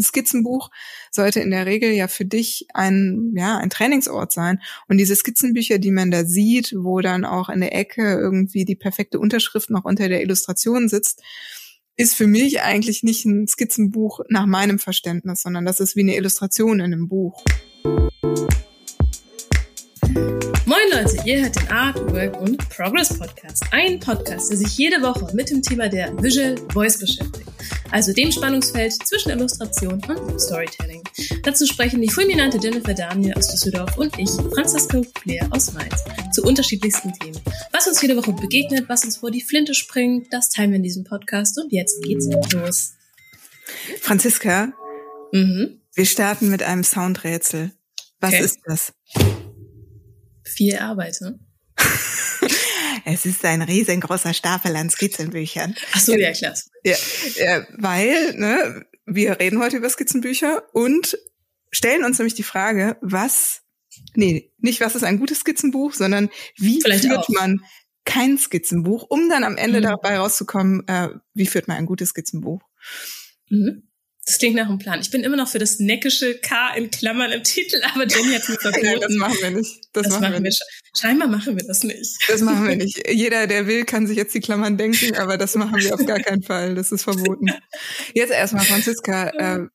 ein Skizzenbuch sollte in der Regel ja für dich ein, ja, ein Trainingsort sein. Und diese Skizzenbücher, die man da sieht, wo dann auch in der Ecke irgendwie die perfekte Unterschrift noch unter der Illustration sitzt, ist für mich eigentlich nicht ein Skizzenbuch nach meinem Verständnis, sondern das ist wie eine Illustration in einem Buch. Moin Leute, ihr hört den Art, Work und Progress Podcast. Ein Podcast, der sich jede Woche mit dem Thema der Visual Voice beschäftigt. Also dem Spannungsfeld zwischen Illustration und Storytelling. Dazu sprechen die fulminante Jennifer Daniel aus Düsseldorf und ich, Franziska Flair aus Mainz, zu unterschiedlichsten Themen. Was uns jede Woche begegnet, was uns vor die Flinte springt, das teilen wir in diesem Podcast und jetzt geht's los. Franziska, mhm. wir starten mit einem Soundrätsel. Was okay. ist das? viel Arbeit, ne? Es ist ein riesengroßer Stapel an Skizzenbüchern. Ach so, ja, klar. Ja, weil ne, wir reden heute über Skizzenbücher und stellen uns nämlich die Frage, was, nee, nicht was ist ein gutes Skizzenbuch, sondern wie Vielleicht führt auch. man kein Skizzenbuch, um dann am Ende mhm. dabei rauszukommen, äh, wie führt man ein gutes Skizzenbuch. Mhm. Das klingt nach einem Plan. Ich bin immer noch für das neckische K in Klammern im Titel, aber Jenny hat mir verboten. Nein, das machen wir nicht. Das, das machen, wir nicht. Scheinbar machen wir das nicht. Das machen wir nicht. Jeder, der will, kann sich jetzt die Klammern denken, aber das machen wir auf gar keinen Fall. Das ist verboten. Jetzt erstmal, Franziska, äh,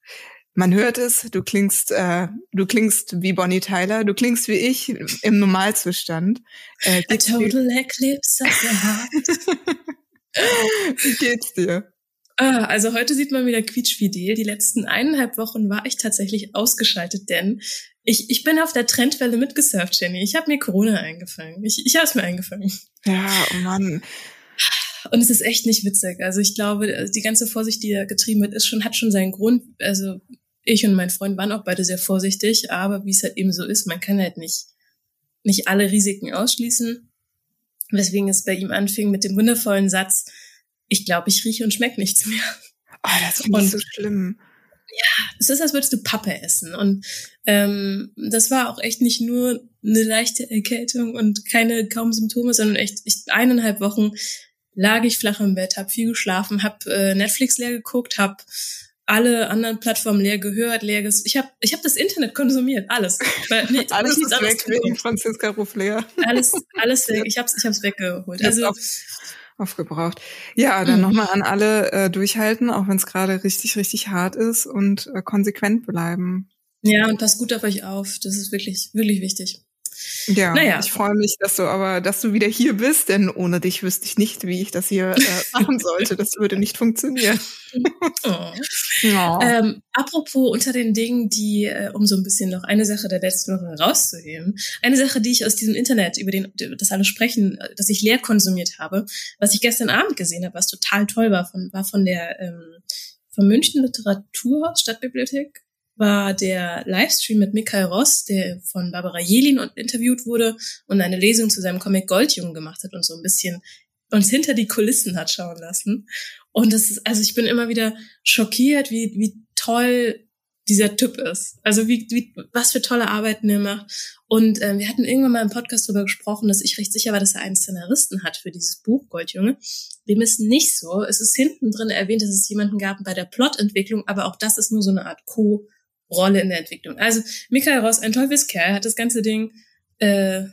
man hört es, du klingst, äh, du klingst wie Bonnie Tyler, du klingst wie ich im Normalzustand. Äh, A total eclipse of the heart. wie geht's dir? Ah, also heute sieht man wieder quietschfidel. Die letzten eineinhalb Wochen war ich tatsächlich ausgeschaltet, denn ich, ich bin auf der Trendwelle mitgesurft, Jenny. Ich habe mir Corona eingefangen. Ich, ich habe es mir eingefangen. Ja, oh Mann. Und es ist echt nicht witzig. Also ich glaube, die ganze Vorsicht, die da getrieben wird, ist schon, hat schon seinen Grund. Also ich und mein Freund waren auch beide sehr vorsichtig, aber wie es halt eben so ist, man kann halt nicht, nicht alle Risiken ausschließen. Weswegen es bei ihm anfing mit dem wundervollen Satz, ich glaube, ich rieche und schmecke nichts mehr. Oh, das finde ich so schlimm. Ja, es ist, als würdest du Pappe essen. Und ähm, das war auch echt nicht nur eine leichte Erkältung und keine kaum Symptome, sondern echt ich, eineinhalb Wochen lag ich flach im Bett, habe viel geschlafen, habe äh, Netflix leer geguckt, habe alle anderen Plattformen leer gehört, leer ges ich habe ich hab das Internet konsumiert, alles. Weil, nee, alles ist weg wegen Franziska Ruffler. Alles alles weg. Ich habe ich hab's weggeholt. Also aufgebraucht. Ja, dann mhm. nochmal an alle äh, durchhalten, auch wenn es gerade richtig, richtig hart ist und äh, konsequent bleiben. Ja, und passt gut auf euch auf. Das ist wirklich, wirklich wichtig. Ja, naja. ich freue mich, dass du aber, dass du wieder hier bist, denn ohne dich wüsste ich nicht, wie ich das hier äh, machen sollte. Das würde nicht funktionieren. Oh. Ja. Ähm, apropos unter den Dingen, die, äh, um so ein bisschen noch eine Sache der letzten Woche herauszuheben, eine Sache, die ich aus diesem Internet, über den, das alle sprechen, dass ich leer konsumiert habe, was ich gestern Abend gesehen habe, was total toll war, von, war von der ähm, vom München Literaturhaus Stadtbibliothek war der Livestream mit Michael Ross, der von Barbara Jelin interviewt wurde und eine Lesung zu seinem Comic Goldjungen gemacht hat und so ein bisschen uns hinter die Kulissen hat schauen lassen. Und das ist, also ich bin immer wieder schockiert, wie, wie toll dieser Typ ist. Also wie, wie was für tolle Arbeiten er macht. Und ähm, wir hatten irgendwann mal im Podcast darüber gesprochen, dass ich recht sicher war, dass er einen Szenaristen hat für dieses Buch Goldjunge. Dem ist nicht so. Es ist hinten drin erwähnt, dass es jemanden gab bei der Plotentwicklung, aber auch das ist nur so eine Art Co- Rolle in der Entwicklung. Also Michael Ross, ein Teufelskerl, hat das ganze Ding äh,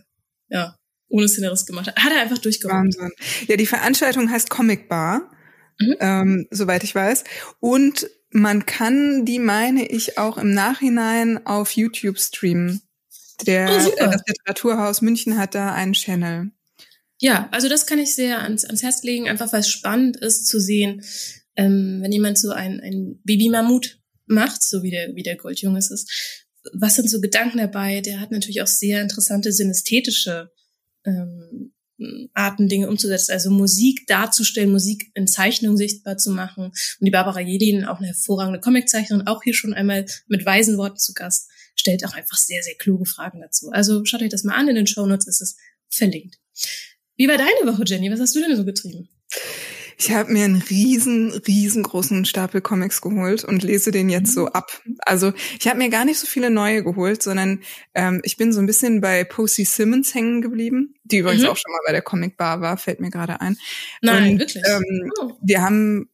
ja ohne Szeneris gemacht. Hat er einfach durchgeräumt. Wahnsinn. Ja, die Veranstaltung heißt Comic Bar, mhm. ähm, soweit ich weiß. Und man kann die, meine ich, auch im Nachhinein auf YouTube streamen. Der, oh, äh, das Literaturhaus München hat da einen Channel. Ja, also das kann ich sehr ans, ans Herz legen, einfach weil es spannend ist zu sehen, ähm, wenn jemand so ein, ein Baby-Mammut macht, so wie der, wie der Goldjunge es ist. Was sind so Gedanken dabei? Der hat natürlich auch sehr interessante synästhetische ähm, Arten, Dinge umzusetzen, also Musik darzustellen, Musik in Zeichnung sichtbar zu machen. Und die Barbara Jedin, auch eine hervorragende Comiczeichnerin, auch hier schon einmal mit weisen Worten zu Gast, stellt auch einfach sehr, sehr kluge Fragen dazu. Also schaut euch das mal an, in den Shownotes ist es verlinkt. Wie war deine Woche, Jenny? Was hast du denn so getrieben? Ich habe mir einen riesen, riesengroßen Stapel Comics geholt und lese den jetzt so ab. Also ich habe mir gar nicht so viele neue geholt, sondern ähm, ich bin so ein bisschen bei Posey Simmons hängen geblieben, die übrigens mhm. auch schon mal bei der Comic Bar war, fällt mir gerade ein. Nein, und, wirklich. Ähm, oh. Wir haben,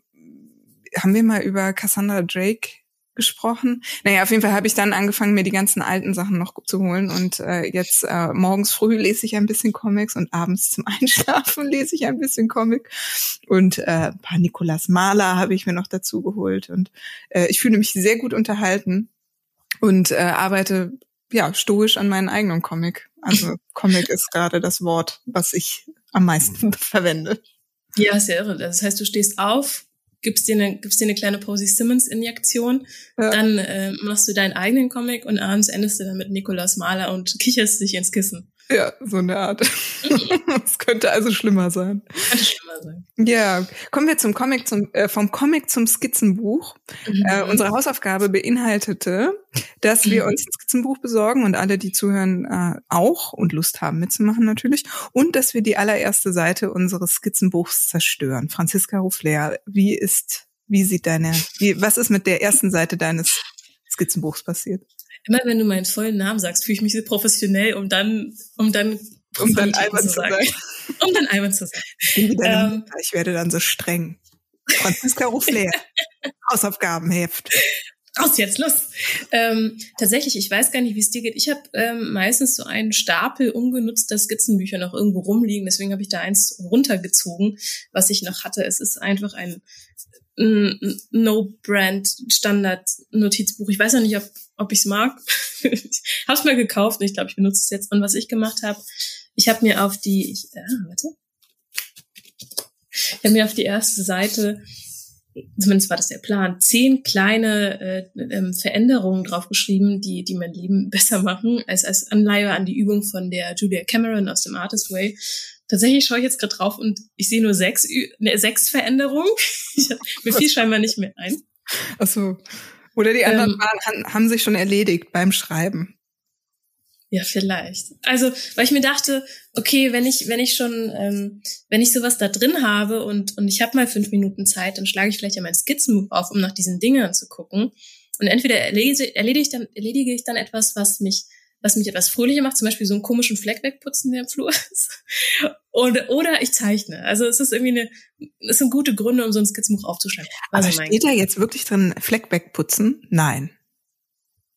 haben wir mal über Cassandra Drake gesprochen. Naja, auf jeden Fall habe ich dann angefangen, mir die ganzen alten Sachen noch zu holen. Und äh, jetzt äh, morgens früh lese ich ein bisschen Comics und abends zum Einschlafen lese ich ein bisschen Comic. Und äh, ein paar Nikolaus Mahler habe ich mir noch dazu geholt. Und äh, ich fühle mich sehr gut unterhalten und äh, arbeite ja stoisch an meinen eigenen Comic. Also Comic ist gerade das Wort, was ich am meisten verwende. Ja, sehr irre. Das heißt, du stehst auf, gibst dir eine, gibst dir eine kleine Posey Simmons Injektion, ja. dann äh, machst du deinen eigenen Comic und abends endest du dann mit Nikolaus Mahler und kicherst dich ins Kissen. Ja, so eine Art. Es könnte also schlimmer sein. Könnte schlimmer sein. Ja, kommen wir zum Comic, zum, äh, vom Comic zum Skizzenbuch. Mhm. Äh, unsere Hausaufgabe beinhaltete, dass wir mhm. uns ein Skizzenbuch besorgen und alle, die zuhören, äh, auch und Lust haben mitzumachen natürlich. Und dass wir die allererste Seite unseres Skizzenbuchs zerstören. Franziska Ruffler, wie ist, wie sieht deine, wie, was ist mit der ersten Seite deines Skizzenbuchs passiert? Immer wenn du meinen vollen Namen sagst, fühle ich mich so professionell, um dann, um dann, um dann albern zu sein. Um dann albern zu sein. Ich, ähm, ich werde dann so streng. Franziska Ruffler. Hausaufgabenheft. Raus jetzt, los. Ähm, tatsächlich, ich weiß gar nicht, wie es dir geht. Ich habe ähm, meistens so einen Stapel ungenutzter Skizzenbücher noch irgendwo rumliegen. Deswegen habe ich da eins runtergezogen, was ich noch hatte. Es ist einfach ein No-Brand-Standard-Notizbuch. Ich weiß noch nicht, ob, ob ich es mag. ich habe mal gekauft und ich glaube, ich benutze es jetzt. Und was ich gemacht habe, ich habe mir auf die, ich, äh, warte, ich habe mir auf die erste Seite, zumindest war das der Plan, zehn kleine äh, ähm, Veränderungen draufgeschrieben, die, die mein Leben besser machen, als, als Anleihe an die Übung von der Julia Cameron aus dem Artist Way. Tatsächlich schaue ich jetzt gerade drauf und ich sehe nur sechs, ne, sechs Veränderungen. mir fiel scheinbar nicht mehr ein. Ach so. Oder die anderen ähm, waren, haben sich schon erledigt beim Schreiben. Ja, vielleicht. Also, weil ich mir dachte, okay, wenn ich, wenn ich schon, ähm, wenn ich sowas da drin habe und, und ich habe mal fünf Minuten Zeit, dann schlage ich vielleicht ja mein Skizzenbuch auf, um nach diesen Dingen zu gucken. Und entweder erledige, erledige, ich dann, erledige ich dann etwas, was mich was mich etwas fröhlicher macht, zum Beispiel so einen komischen Fleck wegputzen, der im Flur ist. Und, oder ich zeichne. Also es ist irgendwie eine, es sind gute Gründe, um so ein Skizzenbuch aufzuschreiben. Also Aber steht da jetzt wirklich drin Fleck wegputzen? Nein.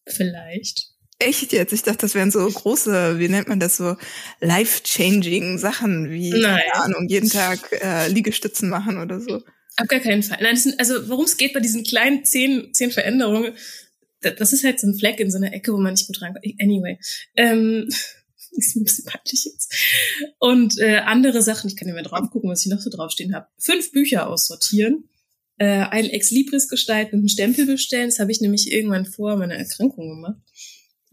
Vielleicht. Echt jetzt? Ich dachte, das wären so große, wie nennt man das so, life-changing Sachen, wie, Nein. keine Ahnung, jeden Tag äh, Liegestützen machen oder so. Auf gar keinen Fall. Nein, sind, also worum es geht bei diesen kleinen zehn, zehn Veränderungen, das ist halt so ein Fleck in so einer Ecke, wo man nicht gut reinkommt. Anyway. Ähm, ist ein bisschen peinlich jetzt. Und äh, andere Sachen, ich kann ja mal drauf gucken, was ich noch so draufstehen habe. Fünf Bücher aussortieren, äh, ein Ex-Libris gestalten und einen Stempel bestellen. Das habe ich nämlich irgendwann vor meiner Erkrankung gemacht.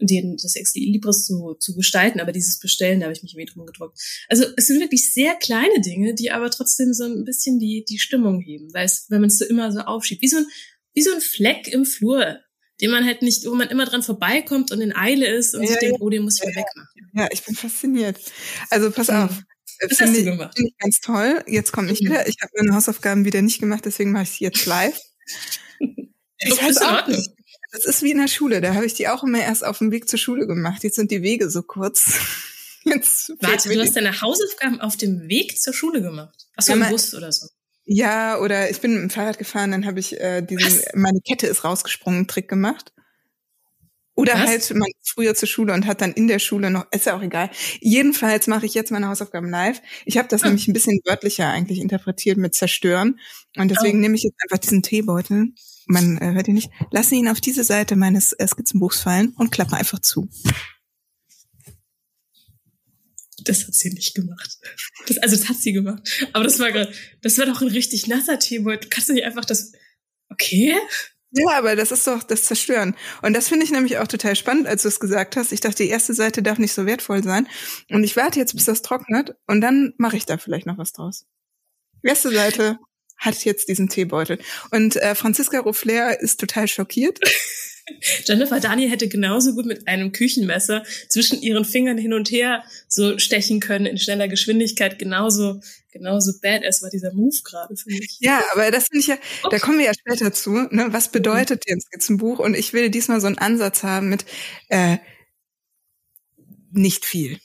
Den, das Ex-Libris zu, zu gestalten, aber dieses Bestellen, da habe ich mich irgendwie drum gedrückt. Also es sind wirklich sehr kleine Dinge, die aber trotzdem so ein bisschen die, die Stimmung heben, weil es, wenn man es so immer so aufschiebt, wie so ein, wie so ein Fleck im Flur den man halt nicht, wo man immer dran vorbeikommt und in Eile ist und ja, sich denkt, oh, den muss ich ja, mal wegmachen. Ja, ich bin fasziniert. Also pass auf. Was hast du gemacht? Finde ich ganz toll. Jetzt komme ich mhm. wieder. Ich habe meine Hausaufgaben wieder nicht gemacht, deswegen mache ich sie jetzt live. ich weiß auch nicht. Das ist wie in der Schule. Da habe ich die auch immer erst auf dem Weg zur Schule gemacht. Jetzt sind die Wege so kurz. Jetzt Warte, du hast deine Hausaufgaben auf dem Weg zur Schule gemacht? Achso, ja, im Bus oder so. Ja, oder ich bin mit dem Fahrrad gefahren, dann habe ich äh, diesen, Was? meine Kette ist rausgesprungen, Trick gemacht. Oder Was? halt, man ist früher zur Schule und hat dann in der Schule noch, ist ja auch egal. Jedenfalls mache ich jetzt meine Hausaufgaben live. Ich habe das oh. nämlich ein bisschen wörtlicher eigentlich interpretiert mit zerstören. Und deswegen oh. nehme ich jetzt einfach diesen Teebeutel. Man äh, hört ihn nicht. Lasse ihn auf diese Seite meines äh, Skizzenbuchs fallen und klappe einfach zu. Das hat sie nicht gemacht. Das, also das hat sie gemacht. Aber das war gerade, das war doch ein richtig nasser Teebeutel. Du kannst nicht einfach das. Okay. Ja, aber das ist doch das Zerstören. Und das finde ich nämlich auch total spannend, als du es gesagt hast. Ich dachte, die erste Seite darf nicht so wertvoll sein. Und ich warte jetzt, bis das trocknet und dann mache ich da vielleicht noch was draus. Die erste Seite hat jetzt diesen Teebeutel. Und äh, Franziska Ruffler ist total schockiert. Jennifer Daniel hätte genauso gut mit einem Küchenmesser zwischen ihren Fingern hin und her so stechen können in schneller Geschwindigkeit. Genauso, genauso badass war dieser Move gerade für mich. Ja, aber das finde ich ja, da kommen wir ja später zu. Ne? Was bedeutet mhm. jetzt Skizzenbuch? Und ich will diesmal so einen Ansatz haben mit äh, nicht viel.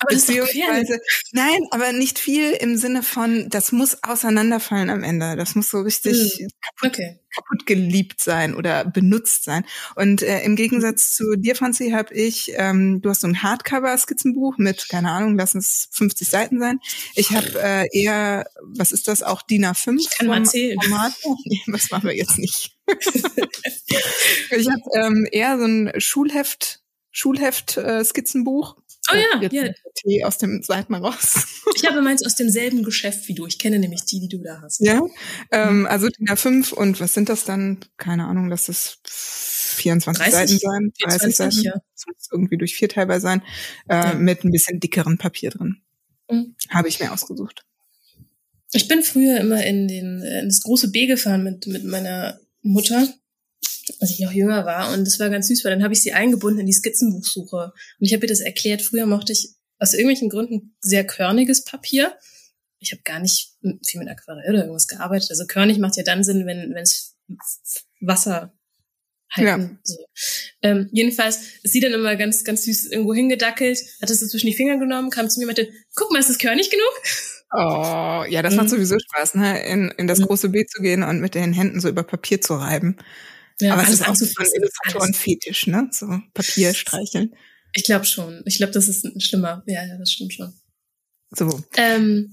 Aber Beziehungsweise, nein, aber nicht viel im Sinne von, das muss auseinanderfallen am Ende. Das muss so richtig hm. kaputt, okay. kaputt geliebt sein oder benutzt sein. Und äh, im Gegensatz zu dir, Franzi, habe ich, ähm, du hast so ein Hardcover-Skizzenbuch mit, keine Ahnung, lass es 50 Seiten sein. Ich habe äh, eher, was ist das, auch DIN A5? Ich kann mal erzählen. Format. Nee, das machen wir jetzt nicht. ich habe ähm, eher so ein Schulheft, Schulheft-Skizzenbuch. Äh, Oh ja, ja. Tee aus dem Seiten raus. ich habe meins aus demselben Geschäft wie du. Ich kenne nämlich die, die du da hast. Ja, ähm, also DIN A5 und was sind das dann? Keine Ahnung, lass es 24 30, Seiten sein, 30 Seiten. Ja. Das muss irgendwie durch vier teilbar sein, äh, ja. mit ein bisschen dickeren Papier drin. Mhm. Habe ich mir ausgesucht. Ich bin früher immer in den in das große B gefahren mit mit meiner Mutter als ich noch jünger war. Und das war ganz süß, weil dann habe ich sie eingebunden in die Skizzenbuchsuche. Und ich habe ihr das erklärt. Früher mochte ich aus irgendwelchen Gründen sehr körniges Papier. Ich habe gar nicht viel mit Aquarell oder irgendwas gearbeitet. Also körnig macht ja dann Sinn, wenn es Wasser halten. Ja. So. Ähm, jedenfalls ist sie dann immer ganz, ganz süß irgendwo hingedackelt, hat es so zwischen die Finger genommen, kam zu mir und meinte, guck mal, ist das körnig genug? Oh, ja, das macht mhm. sowieso Spaß, ne? In, in das mhm. große B zu gehen und mit den Händen so über Papier zu reiben. Ja, Aber es ist auch so von Illustratoren-Fetisch, ne? So Papier streicheln. Ich glaube schon. Ich glaube, das ist ein schlimmer. Ja, ja, das stimmt schon. So. Ähm,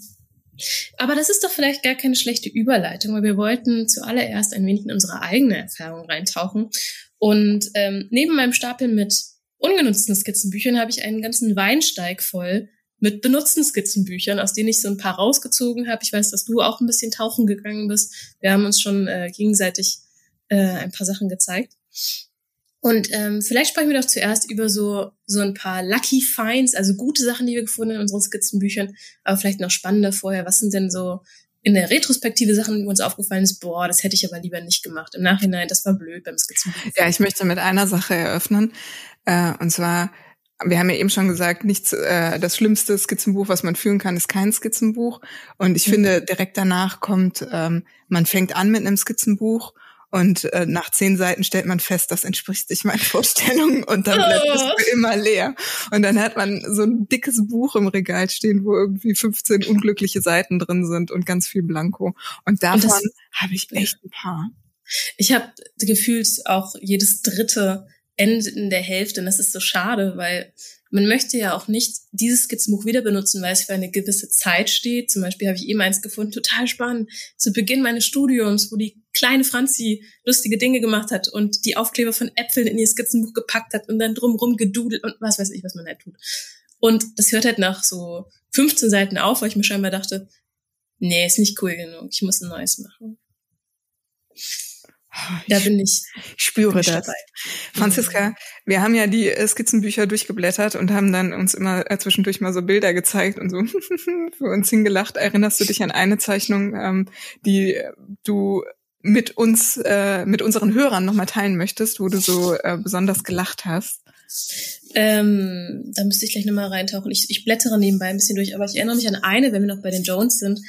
aber das ist doch vielleicht gar keine schlechte Überleitung, weil wir wollten zuallererst ein wenig in unsere eigene Erfahrung reintauchen. Und ähm, neben meinem Stapel mit ungenutzten Skizzenbüchern habe ich einen ganzen Weinsteig voll mit benutzten Skizzenbüchern, aus denen ich so ein paar rausgezogen habe. Ich weiß, dass du auch ein bisschen tauchen gegangen bist. Wir haben uns schon äh, gegenseitig äh, ein paar Sachen gezeigt. Und ähm, vielleicht sprechen wir doch zuerst über so so ein paar Lucky Finds, also gute Sachen, die wir gefunden haben in unseren Skizzenbüchern, aber vielleicht noch spannender vorher. Was sind denn so in der Retrospektive Sachen, die uns aufgefallen ist, boah, das hätte ich aber lieber nicht gemacht. Im Nachhinein, das war blöd beim Skizzenbuch. Ja, ich möchte mit einer Sache eröffnen. Äh, und zwar, wir haben ja eben schon gesagt, nichts, äh, das schlimmste Skizzenbuch, was man führen kann, ist kein Skizzenbuch. Und ich mhm. finde, direkt danach kommt, ähm, man fängt an mit einem Skizzenbuch und äh, nach zehn Seiten stellt man fest, das entspricht nicht meinen Vorstellungen und dann bleibt es oh. immer leer. Und dann hat man so ein dickes Buch im Regal stehen, wo irgendwie 15 unglückliche Seiten drin sind und ganz viel Blanko. Und davon habe ich echt ein paar. Ich habe gefühlt auch jedes dritte Ende in der Hälfte und das ist so schade, weil man möchte ja auch nicht dieses Skizzenbuch wieder benutzen, weil es für eine gewisse Zeit steht. Zum Beispiel habe ich eben eins gefunden, total spannend, zu Beginn meines Studiums, wo die kleine Franzi lustige Dinge gemacht hat und die Aufkleber von Äpfeln in ihr Skizzenbuch gepackt hat und dann drumrum gedudelt und was weiß ich, was man halt tut. Und das hört halt nach so 15 Seiten auf, weil ich mir scheinbar dachte, nee, ist nicht cool genug, ich muss ein neues machen. Da bin ich. Ich spüre bin ich das. Dabei. Franziska, wir haben ja die äh, Skizzenbücher durchgeblättert und haben dann uns immer äh, zwischendurch mal so Bilder gezeigt und so für uns hingelacht. Erinnerst du dich an eine Zeichnung, ähm, die du mit uns, äh, mit unseren Hörern nochmal teilen möchtest, wo du so äh, besonders gelacht hast? Ähm, da müsste ich gleich nochmal reintauchen. Ich, ich blättere nebenbei ein bisschen durch, aber ich erinnere mich an eine, wenn wir noch bei den Jones sind.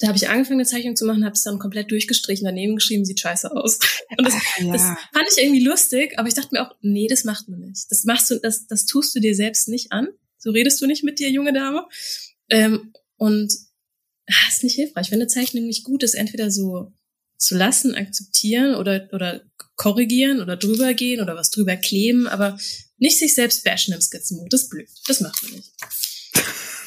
Da habe ich angefangen, eine Zeichnung zu machen, habe es dann komplett durchgestrichen, daneben geschrieben, sieht scheiße aus. Und das, Ach, ja. das fand ich irgendwie lustig, aber ich dachte mir auch, nee, das macht man nicht. Das machst du, das, das tust du dir selbst nicht an. So redest du nicht mit dir, junge Dame. Ähm, und ah, ist nicht hilfreich. Wenn eine Zeichnung nicht gut ist, entweder so zu lassen, akzeptieren oder, oder korrigieren oder drüber gehen oder was drüber kleben, aber nicht sich selbst bashen im Skizzenbuch. Das blöd. Das macht man nicht.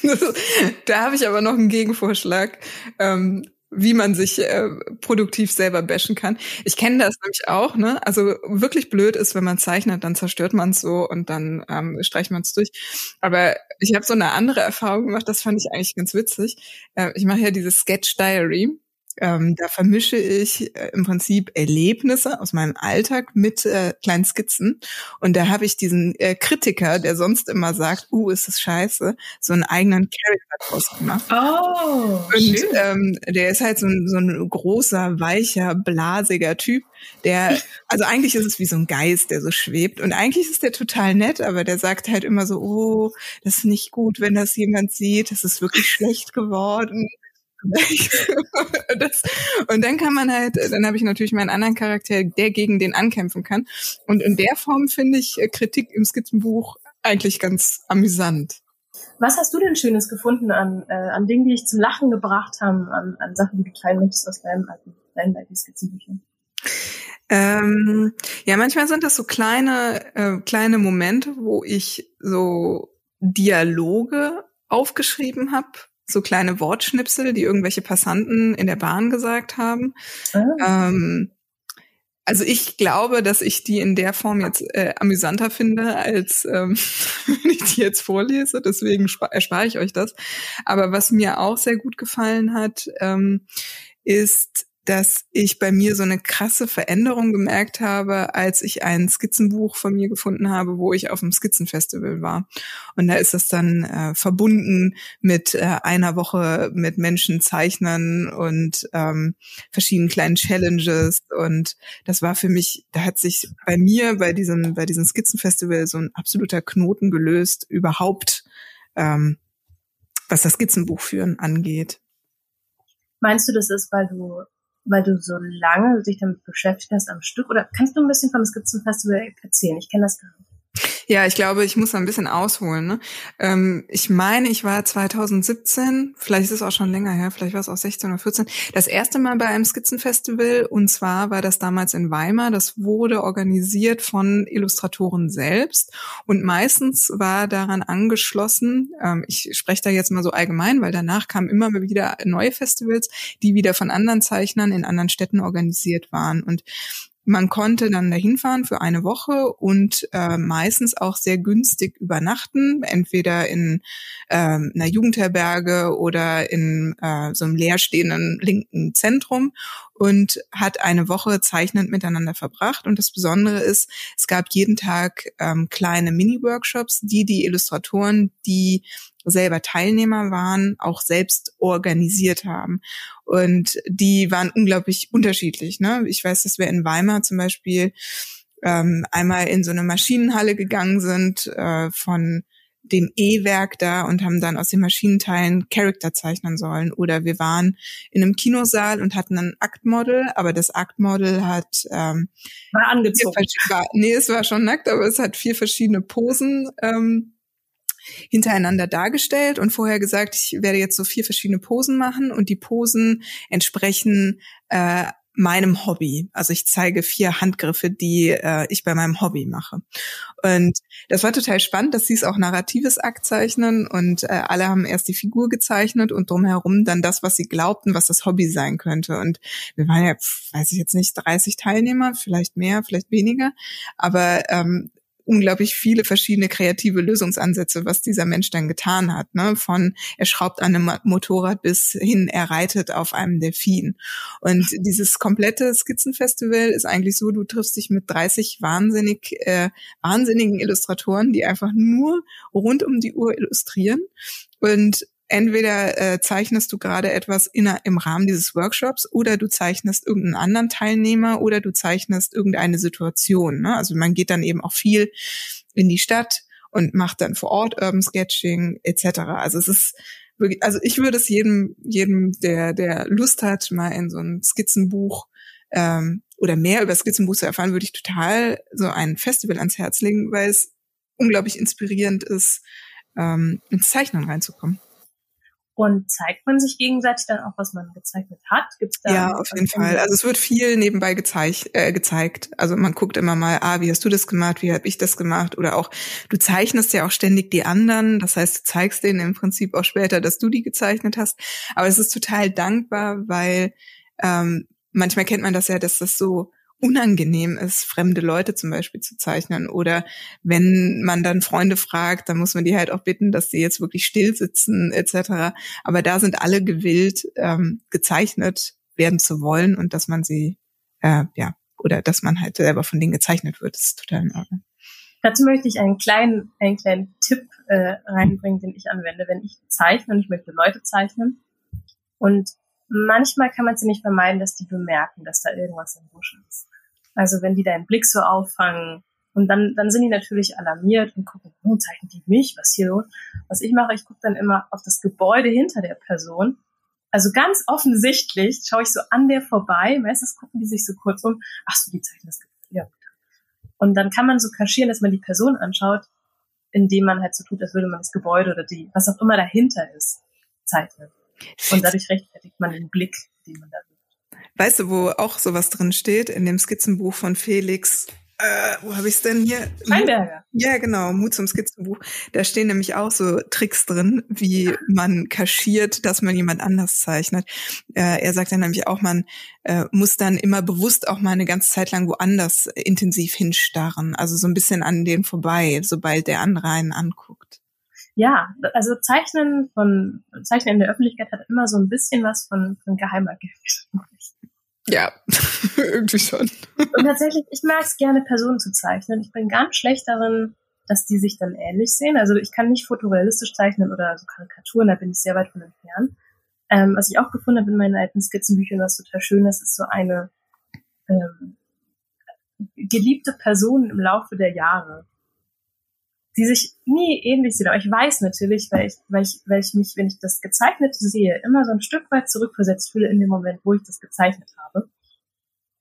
da habe ich aber noch einen Gegenvorschlag, ähm, wie man sich äh, produktiv selber bashen kann. Ich kenne das nämlich auch, ne? Also wirklich blöd ist, wenn man zeichnet, dann zerstört man es so und dann ähm, streicht man es durch. Aber ich habe so eine andere Erfahrung gemacht, das fand ich eigentlich ganz witzig. Äh, ich mache ja dieses Sketch Diary. Ähm, da vermische ich äh, im Prinzip Erlebnisse aus meinem Alltag mit äh, kleinen Skizzen. Und da habe ich diesen äh, Kritiker, der sonst immer sagt, uh, ist das scheiße, so einen eigenen Charakter draus gemacht. Oh, Und ähm, der ist halt so ein, so ein großer, weicher, blasiger Typ, der, also eigentlich ist es wie so ein Geist, der so schwebt. Und eigentlich ist der total nett, aber der sagt halt immer so, oh, das ist nicht gut, wenn das jemand sieht, das ist wirklich schlecht geworden. das, und dann kann man halt, dann habe ich natürlich meinen anderen Charakter, der gegen den ankämpfen kann. Und in der Form finde ich äh, Kritik im Skizzenbuch eigentlich ganz amüsant. Was hast du denn Schönes gefunden an, äh, an Dingen, die dich zum Lachen gebracht haben, an, an Sachen, die du klein möchtest aus deinem alten, deinen alten Skizzenbüchern? Ähm, ja, manchmal sind das so kleine, äh, kleine Momente, wo ich so Dialoge aufgeschrieben habe, so kleine Wortschnipsel, die irgendwelche Passanten in der Bahn gesagt haben. Ah. Ähm, also ich glaube, dass ich die in der Form jetzt äh, amüsanter finde, als ähm, wenn ich die jetzt vorlese. Deswegen erspare ich euch das. Aber was mir auch sehr gut gefallen hat, ähm, ist dass ich bei mir so eine krasse Veränderung gemerkt habe, als ich ein Skizzenbuch von mir gefunden habe, wo ich auf dem Skizzenfestival war. Und da ist das dann äh, verbunden mit äh, einer Woche mit Menschen zeichnen und ähm, verschiedenen kleinen Challenges. Und das war für mich, da hat sich bei mir bei diesem, bei diesem Skizzenfestival so ein absoluter Knoten gelöst, überhaupt, ähm, was das Skizzenbuch führen angeht. Meinst du, das ist, weil du weil du so lange dich damit beschäftigt hast am Stück? Oder kannst du ein bisschen vom Skizzenfestival erzählen? Ich kenne das gar nicht. Ja, ich glaube, ich muss da ein bisschen ausholen. Ne? Ähm, ich meine, ich war 2017, vielleicht ist es auch schon länger her, vielleicht war es auch 16 oder 14, das erste Mal bei einem Skizzenfestival. Und zwar war das damals in Weimar. Das wurde organisiert von Illustratoren selbst. Und meistens war daran angeschlossen, ähm, ich spreche da jetzt mal so allgemein, weil danach kamen immer wieder neue Festivals, die wieder von anderen Zeichnern in anderen Städten organisiert waren. Und man konnte dann dahin fahren für eine Woche und äh, meistens auch sehr günstig übernachten, entweder in äh, einer Jugendherberge oder in äh, so einem leerstehenden linken Zentrum und hat eine Woche zeichnend miteinander verbracht. Und das Besondere ist, es gab jeden Tag ähm, kleine Mini-Workshops, die die Illustratoren, die selber Teilnehmer waren, auch selbst organisiert haben. Und die waren unglaublich unterschiedlich. Ne? Ich weiß, dass wir in Weimar zum Beispiel ähm, einmal in so eine Maschinenhalle gegangen sind äh, von dem E-Werk da und haben dann aus den Maschinenteilen Charakter zeichnen sollen. Oder wir waren in einem Kinosaal und hatten ein Aktmodel, aber das Aktmodel hat ähm, war angezogen. War, nee, es war schon nackt, aber es hat vier verschiedene Posen ähm, hintereinander dargestellt und vorher gesagt, ich werde jetzt so vier verschiedene Posen machen und die Posen entsprechen äh, meinem Hobby. Also ich zeige vier Handgriffe, die äh, ich bei meinem Hobby mache. Und das war total spannend. Das hieß auch narratives Aktzeichnen und äh, alle haben erst die Figur gezeichnet und drumherum dann das, was sie glaubten, was das Hobby sein könnte. Und wir waren ja, weiß ich jetzt nicht, 30 Teilnehmer, vielleicht mehr, vielleicht weniger. Aber ähm, unglaublich viele verschiedene kreative Lösungsansätze, was dieser Mensch dann getan hat. Ne? Von er schraubt an einem Motorrad bis hin er reitet auf einem Delfin. Und dieses komplette Skizzenfestival ist eigentlich so, du triffst dich mit 30 wahnsinnig, äh, wahnsinnigen Illustratoren, die einfach nur rund um die Uhr illustrieren. Und entweder äh, zeichnest du gerade etwas in, im Rahmen dieses Workshops oder du zeichnest irgendeinen anderen Teilnehmer oder du zeichnest irgendeine Situation. Ne? Also man geht dann eben auch viel in die Stadt und macht dann vor Ort Urban Sketching etc. Also es ist wirklich, also ich würde es jedem, jedem, der, der Lust hat, mal in so ein Skizzenbuch ähm, oder mehr über Skizzenbuch zu erfahren, würde ich total so ein Festival ans Herz legen, weil es unglaublich inspirierend ist, ähm, ins Zeichnen reinzukommen. Und zeigt man sich gegenseitig dann auch, was man gezeichnet hat? Gibt's da ja, auf jeden Fall. Also es wird viel nebenbei gezeigt, äh, gezeigt. Also man guckt immer mal, ah, wie hast du das gemacht, wie habe ich das gemacht? Oder auch, du zeichnest ja auch ständig die anderen. Das heißt, du zeigst denen im Prinzip auch später, dass du die gezeichnet hast. Aber es ist total dankbar, weil ähm, manchmal kennt man das ja, dass das so unangenehm ist, fremde Leute zum Beispiel zu zeichnen. Oder wenn man dann Freunde fragt, dann muss man die halt auch bitten, dass sie jetzt wirklich still sitzen etc. Aber da sind alle gewillt, ähm, gezeichnet werden zu wollen und dass man sie, äh, ja, oder dass man halt selber von denen gezeichnet wird. Ist total in Ordnung. Dazu möchte ich einen kleinen, einen kleinen Tipp äh, reinbringen, den ich anwende, wenn ich zeichne und ich möchte Leute zeichnen. Und manchmal kann man sie nicht vermeiden, dass die bemerken, dass da irgendwas im Busch ist. Also wenn die deinen Blick so auffangen und dann, dann sind die natürlich alarmiert und gucken, oh, zeichnen die mich, was hier los? Was ich mache, ich gucke dann immer auf das Gebäude hinter der Person. Also ganz offensichtlich schaue ich so an der vorbei. Meistens gucken die sich so kurz um. Ach so, die zeichnen das Gebäude. Ja. Und dann kann man so kaschieren, dass man die Person anschaut. indem man halt so tut, als würde man das Gebäude oder die, was auch immer dahinter ist, zeichnen. Und dadurch rechtfertigt man den Blick, den man da wird. Weißt du, wo auch sowas drin steht? In dem Skizzenbuch von Felix äh, wo habe ich es denn hier? Steinberger. Ja, genau, Mut zum Skizzenbuch. Da stehen nämlich auch so Tricks drin, wie man kaschiert, dass man jemand anders zeichnet. Äh, er sagt dann nämlich auch, man äh, muss dann immer bewusst auch mal eine ganze Zeit lang woanders intensiv hinstarren. Also so ein bisschen an den vorbei, sobald der andere einen anguckt. Ja, also Zeichnen von Zeichnen in der Öffentlichkeit hat immer so ein bisschen was von, von Geheimagent. Ja, irgendwie schon. Und tatsächlich, ich mag es gerne, Personen zu zeichnen. Ich bin ganz schlecht darin, dass die sich dann ähnlich sehen. Also ich kann nicht fotorealistisch zeichnen oder so Karikaturen, da bin ich sehr weit von entfernt. Ähm, was ich auch gefunden habe in meinen alten Skizzenbüchern, was total schön ist, ist so eine ähm, geliebte Person im Laufe der Jahre die sich nie ähnlich sehen. Aber ich weiß natürlich, weil ich, weil ich, weil ich mich, wenn ich das gezeichnet sehe, immer so ein Stück weit zurückversetzt fühle in dem Moment, wo ich das gezeichnet habe.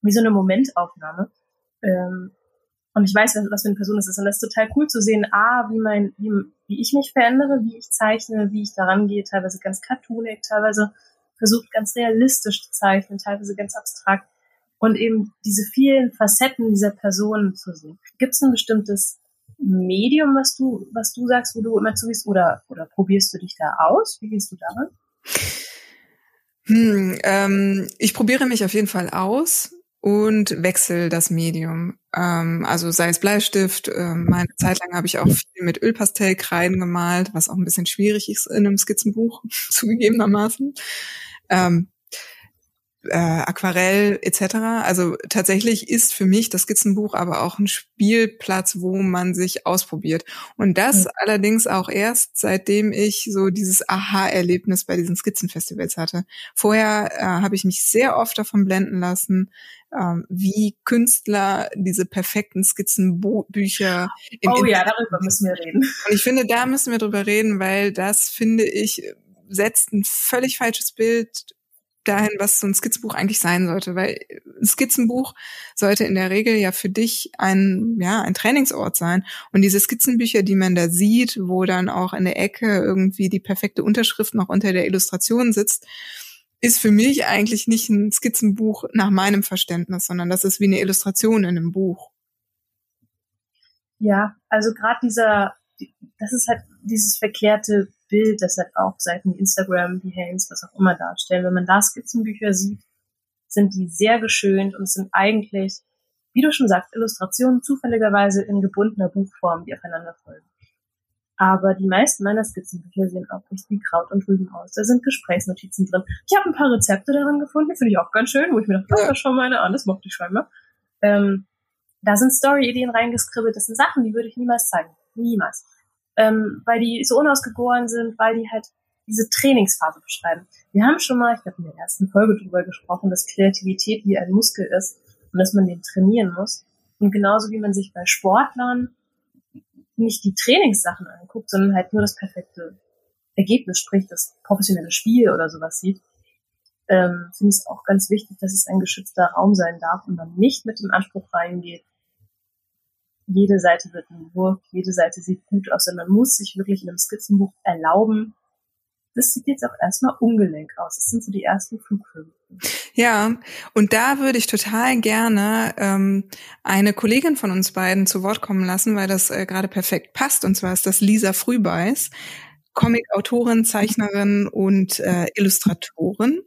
Wie so eine Momentaufnahme. Ähm, und ich weiß, was, für eine Person es ist. Und das ist total cool zu sehen, ah, wie mein, wie, wie ich mich verändere, wie ich zeichne, wie ich daran gehe, teilweise ganz cartoonig, teilweise versucht ganz realistisch zu zeichnen, teilweise ganz abstrakt. Und eben diese vielen Facetten dieser Person zu sehen. Gibt es ein bestimmtes Medium, was du, was du sagst, wo du immer zu bist, oder, oder probierst du dich da aus? Wie gehst du daran? Hm, ähm, ich probiere mich auf jeden Fall aus und wechsle das Medium. Ähm, also sei es Bleistift, ähm, meine Zeit lang habe ich auch viel mit Ölpastellkreiden gemalt, was auch ein bisschen schwierig ist in einem Skizzenbuch, zugegebenermaßen. Ähm, äh, Aquarell etc. Also tatsächlich ist für mich das Skizzenbuch aber auch ein Spielplatz, wo man sich ausprobiert. Und das mhm. allerdings auch erst, seitdem ich so dieses Aha-Erlebnis bei diesen Skizzenfestivals hatte. Vorher äh, habe ich mich sehr oft davon blenden lassen, ähm, wie Künstler diese perfekten Skizzenbücher. Oh ja, darüber müssen wir reden. Und ich finde, da müssen wir drüber reden, weil das finde ich setzt ein völlig falsches Bild dahin, was so ein Skizzenbuch eigentlich sein sollte, weil ein Skizzenbuch sollte in der Regel ja für dich ein, ja, ein Trainingsort sein. Und diese Skizzenbücher, die man da sieht, wo dann auch in der Ecke irgendwie die perfekte Unterschrift noch unter der Illustration sitzt, ist für mich eigentlich nicht ein Skizzenbuch nach meinem Verständnis, sondern das ist wie eine Illustration in einem Buch. Ja, also gerade dieser, das ist halt dieses verklärte Bild, das halt auch Seiten wie Instagram, Behance, was auch immer darstellen. Wenn man da Skizzenbücher sieht, sind die sehr geschönt und sind eigentlich, wie du schon sagst, Illustrationen zufälligerweise in gebundener Buchform, die aufeinander folgen. Aber die meisten meiner Skizzenbücher sehen auch echt wie Kraut und Rüben aus. Da sind Gesprächsnotizen drin. Ich habe ein paar Rezepte daran gefunden, finde ich auch ganz schön, wo ich mir dachte, das schon meine an, das mochte ich scheinbar. Ähm, da sind Story-Ideen reingeskribbelt, das sind Sachen, die würde ich niemals zeigen. Niemals ähm, weil die so unausgegoren sind, weil die halt diese Trainingsphase beschreiben. Wir haben schon mal, ich glaube in der ersten Folge drüber gesprochen, dass Kreativität wie ein Muskel ist und dass man den trainieren muss. Und genauso wie man sich bei Sportlern nicht die Trainingssachen anguckt, sondern halt nur das perfekte Ergebnis, sprich das professionelle Spiel oder sowas sieht, ähm, finde ich es auch ganz wichtig, dass es ein geschützter Raum sein darf und man nicht mit dem Anspruch reingeht, jede Seite wird ein Wurf, jede Seite sieht gut aus und man muss sich wirklich in einem Skizzenbuch erlauben, das sieht jetzt auch erstmal ungelenk aus. Das sind so die ersten Flughöhen. Ja, und da würde ich total gerne ähm, eine Kollegin von uns beiden zu Wort kommen lassen, weil das äh, gerade perfekt passt. Und zwar ist das Lisa Frühbeiß, Comic-Autorin, Zeichnerin und äh, Illustratorin.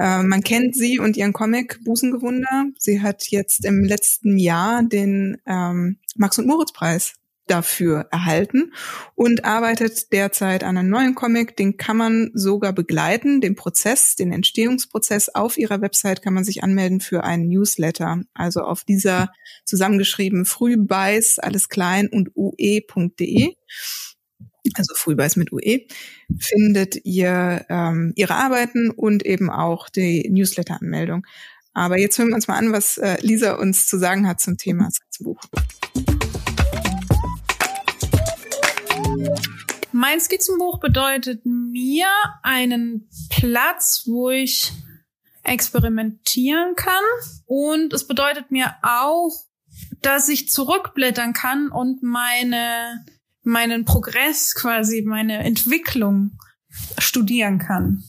Äh, man kennt sie und ihren Comic Busengewunder. Sie hat jetzt im letzten Jahr den ähm, Max und Moritz Preis dafür erhalten und arbeitet derzeit an einem neuen Comic. Den kann man sogar begleiten, den Prozess, den Entstehungsprozess. Auf ihrer Website kann man sich anmelden für einen Newsletter. Also auf dieser zusammengeschrieben frühbeiß, alles klein und ue.de also Frühbeiß mit UE, findet ihr ähm, ihre Arbeiten und eben auch die Newsletter-Anmeldung. Aber jetzt hören wir uns mal an, was äh, Lisa uns zu sagen hat zum Thema Skizzenbuch. Mein Skizzenbuch bedeutet mir einen Platz, wo ich experimentieren kann. Und es bedeutet mir auch, dass ich zurückblättern kann und meine meinen Progress quasi, meine Entwicklung studieren kann.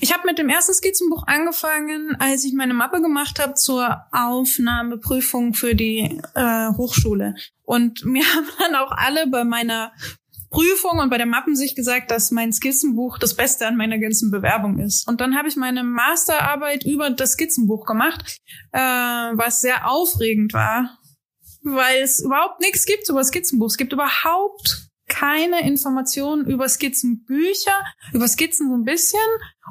Ich habe mit dem ersten Skizzenbuch angefangen, als ich meine Mappe gemacht habe zur Aufnahmeprüfung für die äh, Hochschule. Und mir haben dann auch alle bei meiner Prüfung und bei der Mappensicht gesagt, dass mein Skizzenbuch das Beste an meiner ganzen Bewerbung ist. Und dann habe ich meine Masterarbeit über das Skizzenbuch gemacht, äh, was sehr aufregend war, weil es überhaupt nichts gibt über Skizzenbuch. Es gibt überhaupt keine Informationen über Skizzenbücher, über Skizzen so ein bisschen.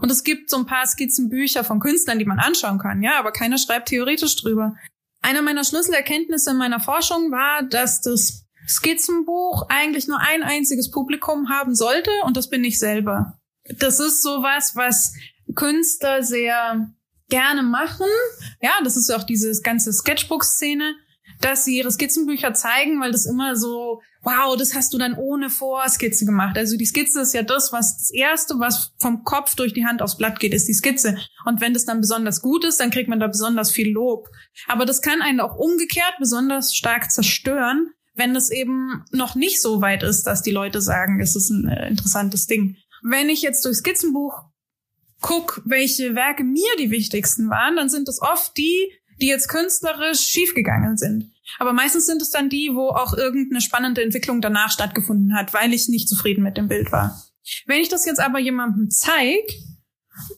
Und es gibt so ein paar Skizzenbücher von Künstlern, die man anschauen kann, ja, aber keiner schreibt theoretisch drüber. Eine meiner Schlüsselerkenntnisse in meiner Forschung war, dass das Skizzenbuch eigentlich nur ein einziges Publikum haben sollte und das bin ich selber. Das ist sowas, was Künstler sehr gerne machen. Ja, das ist auch diese ganze Sketchbook-Szene dass sie ihre Skizzenbücher zeigen, weil das immer so, wow, das hast du dann ohne Vorskizze gemacht. Also die Skizze ist ja das, was das Erste, was vom Kopf durch die Hand aufs Blatt geht, ist die Skizze. Und wenn das dann besonders gut ist, dann kriegt man da besonders viel Lob. Aber das kann einen auch umgekehrt besonders stark zerstören, wenn es eben noch nicht so weit ist, dass die Leute sagen, es ist ein äh, interessantes Ding. Wenn ich jetzt durch Skizzenbuch guck, welche Werke mir die wichtigsten waren, dann sind es oft die, die jetzt künstlerisch schiefgegangen sind. Aber meistens sind es dann die, wo auch irgendeine spannende Entwicklung danach stattgefunden hat, weil ich nicht zufrieden mit dem Bild war. Wenn ich das jetzt aber jemandem zeige,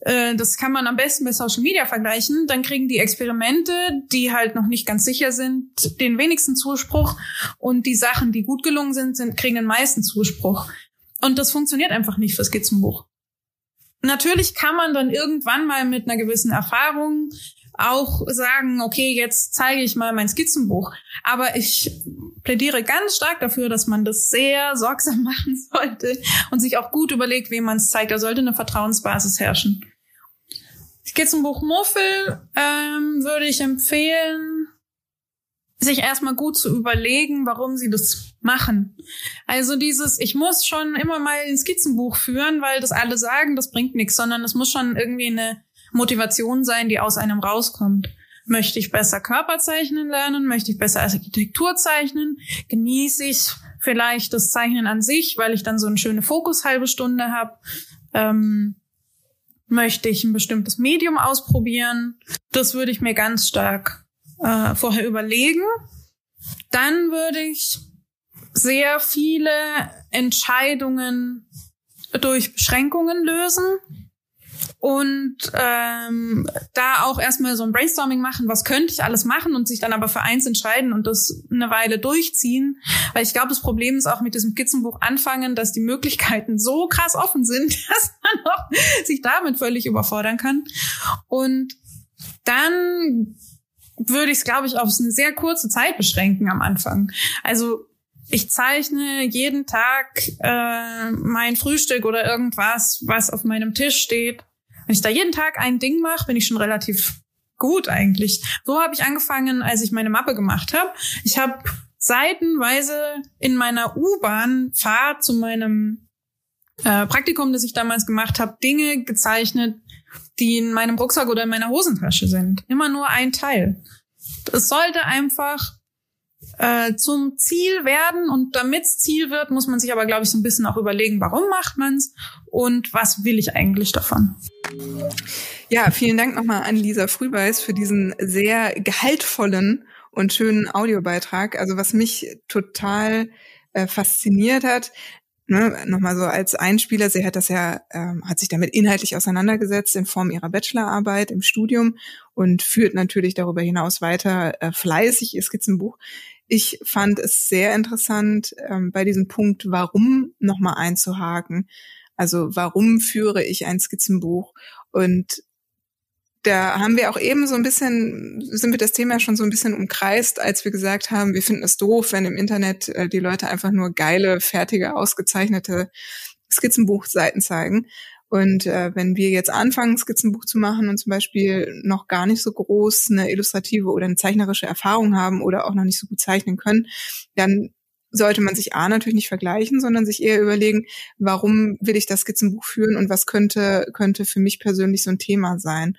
äh, das kann man am besten bei Social Media vergleichen, dann kriegen die Experimente, die halt noch nicht ganz sicher sind, den wenigsten Zuspruch und die Sachen, die gut gelungen sind, sind kriegen den meisten Zuspruch. Und das funktioniert einfach nicht fürs Skizzenbuch. Natürlich kann man dann irgendwann mal mit einer gewissen Erfahrung auch sagen, okay, jetzt zeige ich mal mein Skizzenbuch. Aber ich plädiere ganz stark dafür, dass man das sehr sorgsam machen sollte und sich auch gut überlegt, wem man es zeigt. Da sollte eine Vertrauensbasis herrschen. Skizzenbuch Muffel ähm, würde ich empfehlen, sich erstmal gut zu überlegen, warum sie das machen. Also dieses, ich muss schon immer mal ein Skizzenbuch führen, weil das alle sagen, das bringt nichts, sondern es muss schon irgendwie eine Motivation sein, die aus einem rauskommt. Möchte ich besser Körper zeichnen lernen? Möchte ich besser Architektur zeichnen? Genieße ich vielleicht das Zeichnen an sich, weil ich dann so eine schöne Fokus halbe Stunde habe? Ähm, möchte ich ein bestimmtes Medium ausprobieren? Das würde ich mir ganz stark äh, vorher überlegen. Dann würde ich sehr viele Entscheidungen durch Beschränkungen lösen und ähm, da auch erstmal so ein Brainstorming machen, was könnte ich alles machen und sich dann aber für eins entscheiden und das eine Weile durchziehen. Weil ich glaube, das Problem ist auch mit diesem Skizzenbuch anfangen, dass die Möglichkeiten so krass offen sind, dass man auch sich damit völlig überfordern kann. Und dann würde ich es, glaube ich, auf eine sehr kurze Zeit beschränken am Anfang. Also ich zeichne jeden Tag äh, mein Frühstück oder irgendwas, was auf meinem Tisch steht, wenn ich da jeden Tag ein Ding mache, bin ich schon relativ gut eigentlich. So habe ich angefangen, als ich meine Mappe gemacht habe. Ich habe seitenweise in meiner U-Bahn-Fahrt zu meinem äh, Praktikum, das ich damals gemacht habe, Dinge gezeichnet, die in meinem Rucksack oder in meiner Hosentasche sind. Immer nur ein Teil. Es sollte einfach äh, zum Ziel werden und damit es Ziel wird, muss man sich aber, glaube ich, so ein bisschen auch überlegen, warum macht man's und was will ich eigentlich davon. Ja, vielen Dank nochmal an Lisa Frühbeiß für diesen sehr gehaltvollen und schönen Audiobeitrag. Also was mich total äh, fasziniert hat, ne, nochmal so als Einspieler, sie hat das ja, ähm, hat sich damit inhaltlich auseinandergesetzt in Form ihrer Bachelorarbeit im Studium und führt natürlich darüber hinaus weiter äh, fleißig ihr Skizzenbuch. Ich fand es sehr interessant, ähm, bei diesem Punkt, warum nochmal einzuhaken. Also warum führe ich ein Skizzenbuch? Und da haben wir auch eben so ein bisschen, sind wir das Thema schon so ein bisschen umkreist, als wir gesagt haben, wir finden es doof, wenn im Internet äh, die Leute einfach nur geile, fertige, ausgezeichnete Skizzenbuchseiten zeigen. Und äh, wenn wir jetzt anfangen, Skizzenbuch zu machen und zum Beispiel noch gar nicht so groß eine illustrative oder eine zeichnerische Erfahrung haben oder auch noch nicht so gut zeichnen können, dann sollte man sich A natürlich nicht vergleichen, sondern sich eher überlegen, warum will ich das Skizzenbuch führen und was könnte, könnte für mich persönlich so ein Thema sein.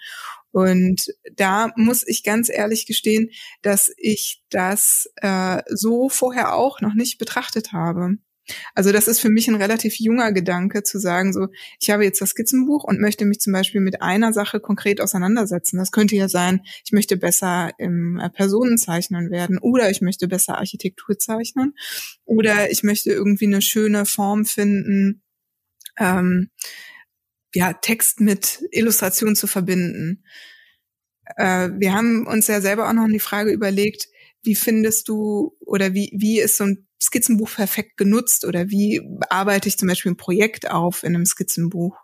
Und da muss ich ganz ehrlich gestehen, dass ich das äh, so vorher auch noch nicht betrachtet habe. Also das ist für mich ein relativ junger Gedanke zu sagen, so, ich habe jetzt das Skizzenbuch und möchte mich zum Beispiel mit einer Sache konkret auseinandersetzen. Das könnte ja sein, ich möchte besser im äh, Personenzeichnen werden oder ich möchte besser Architektur zeichnen oder ich möchte irgendwie eine schöne Form finden, ähm, ja, Text mit Illustration zu verbinden. Äh, wir haben uns ja selber auch noch die Frage überlegt, wie findest du oder wie, wie ist so ein Skizzenbuch perfekt genutzt oder wie arbeite ich zum Beispiel ein Projekt auf in einem Skizzenbuch?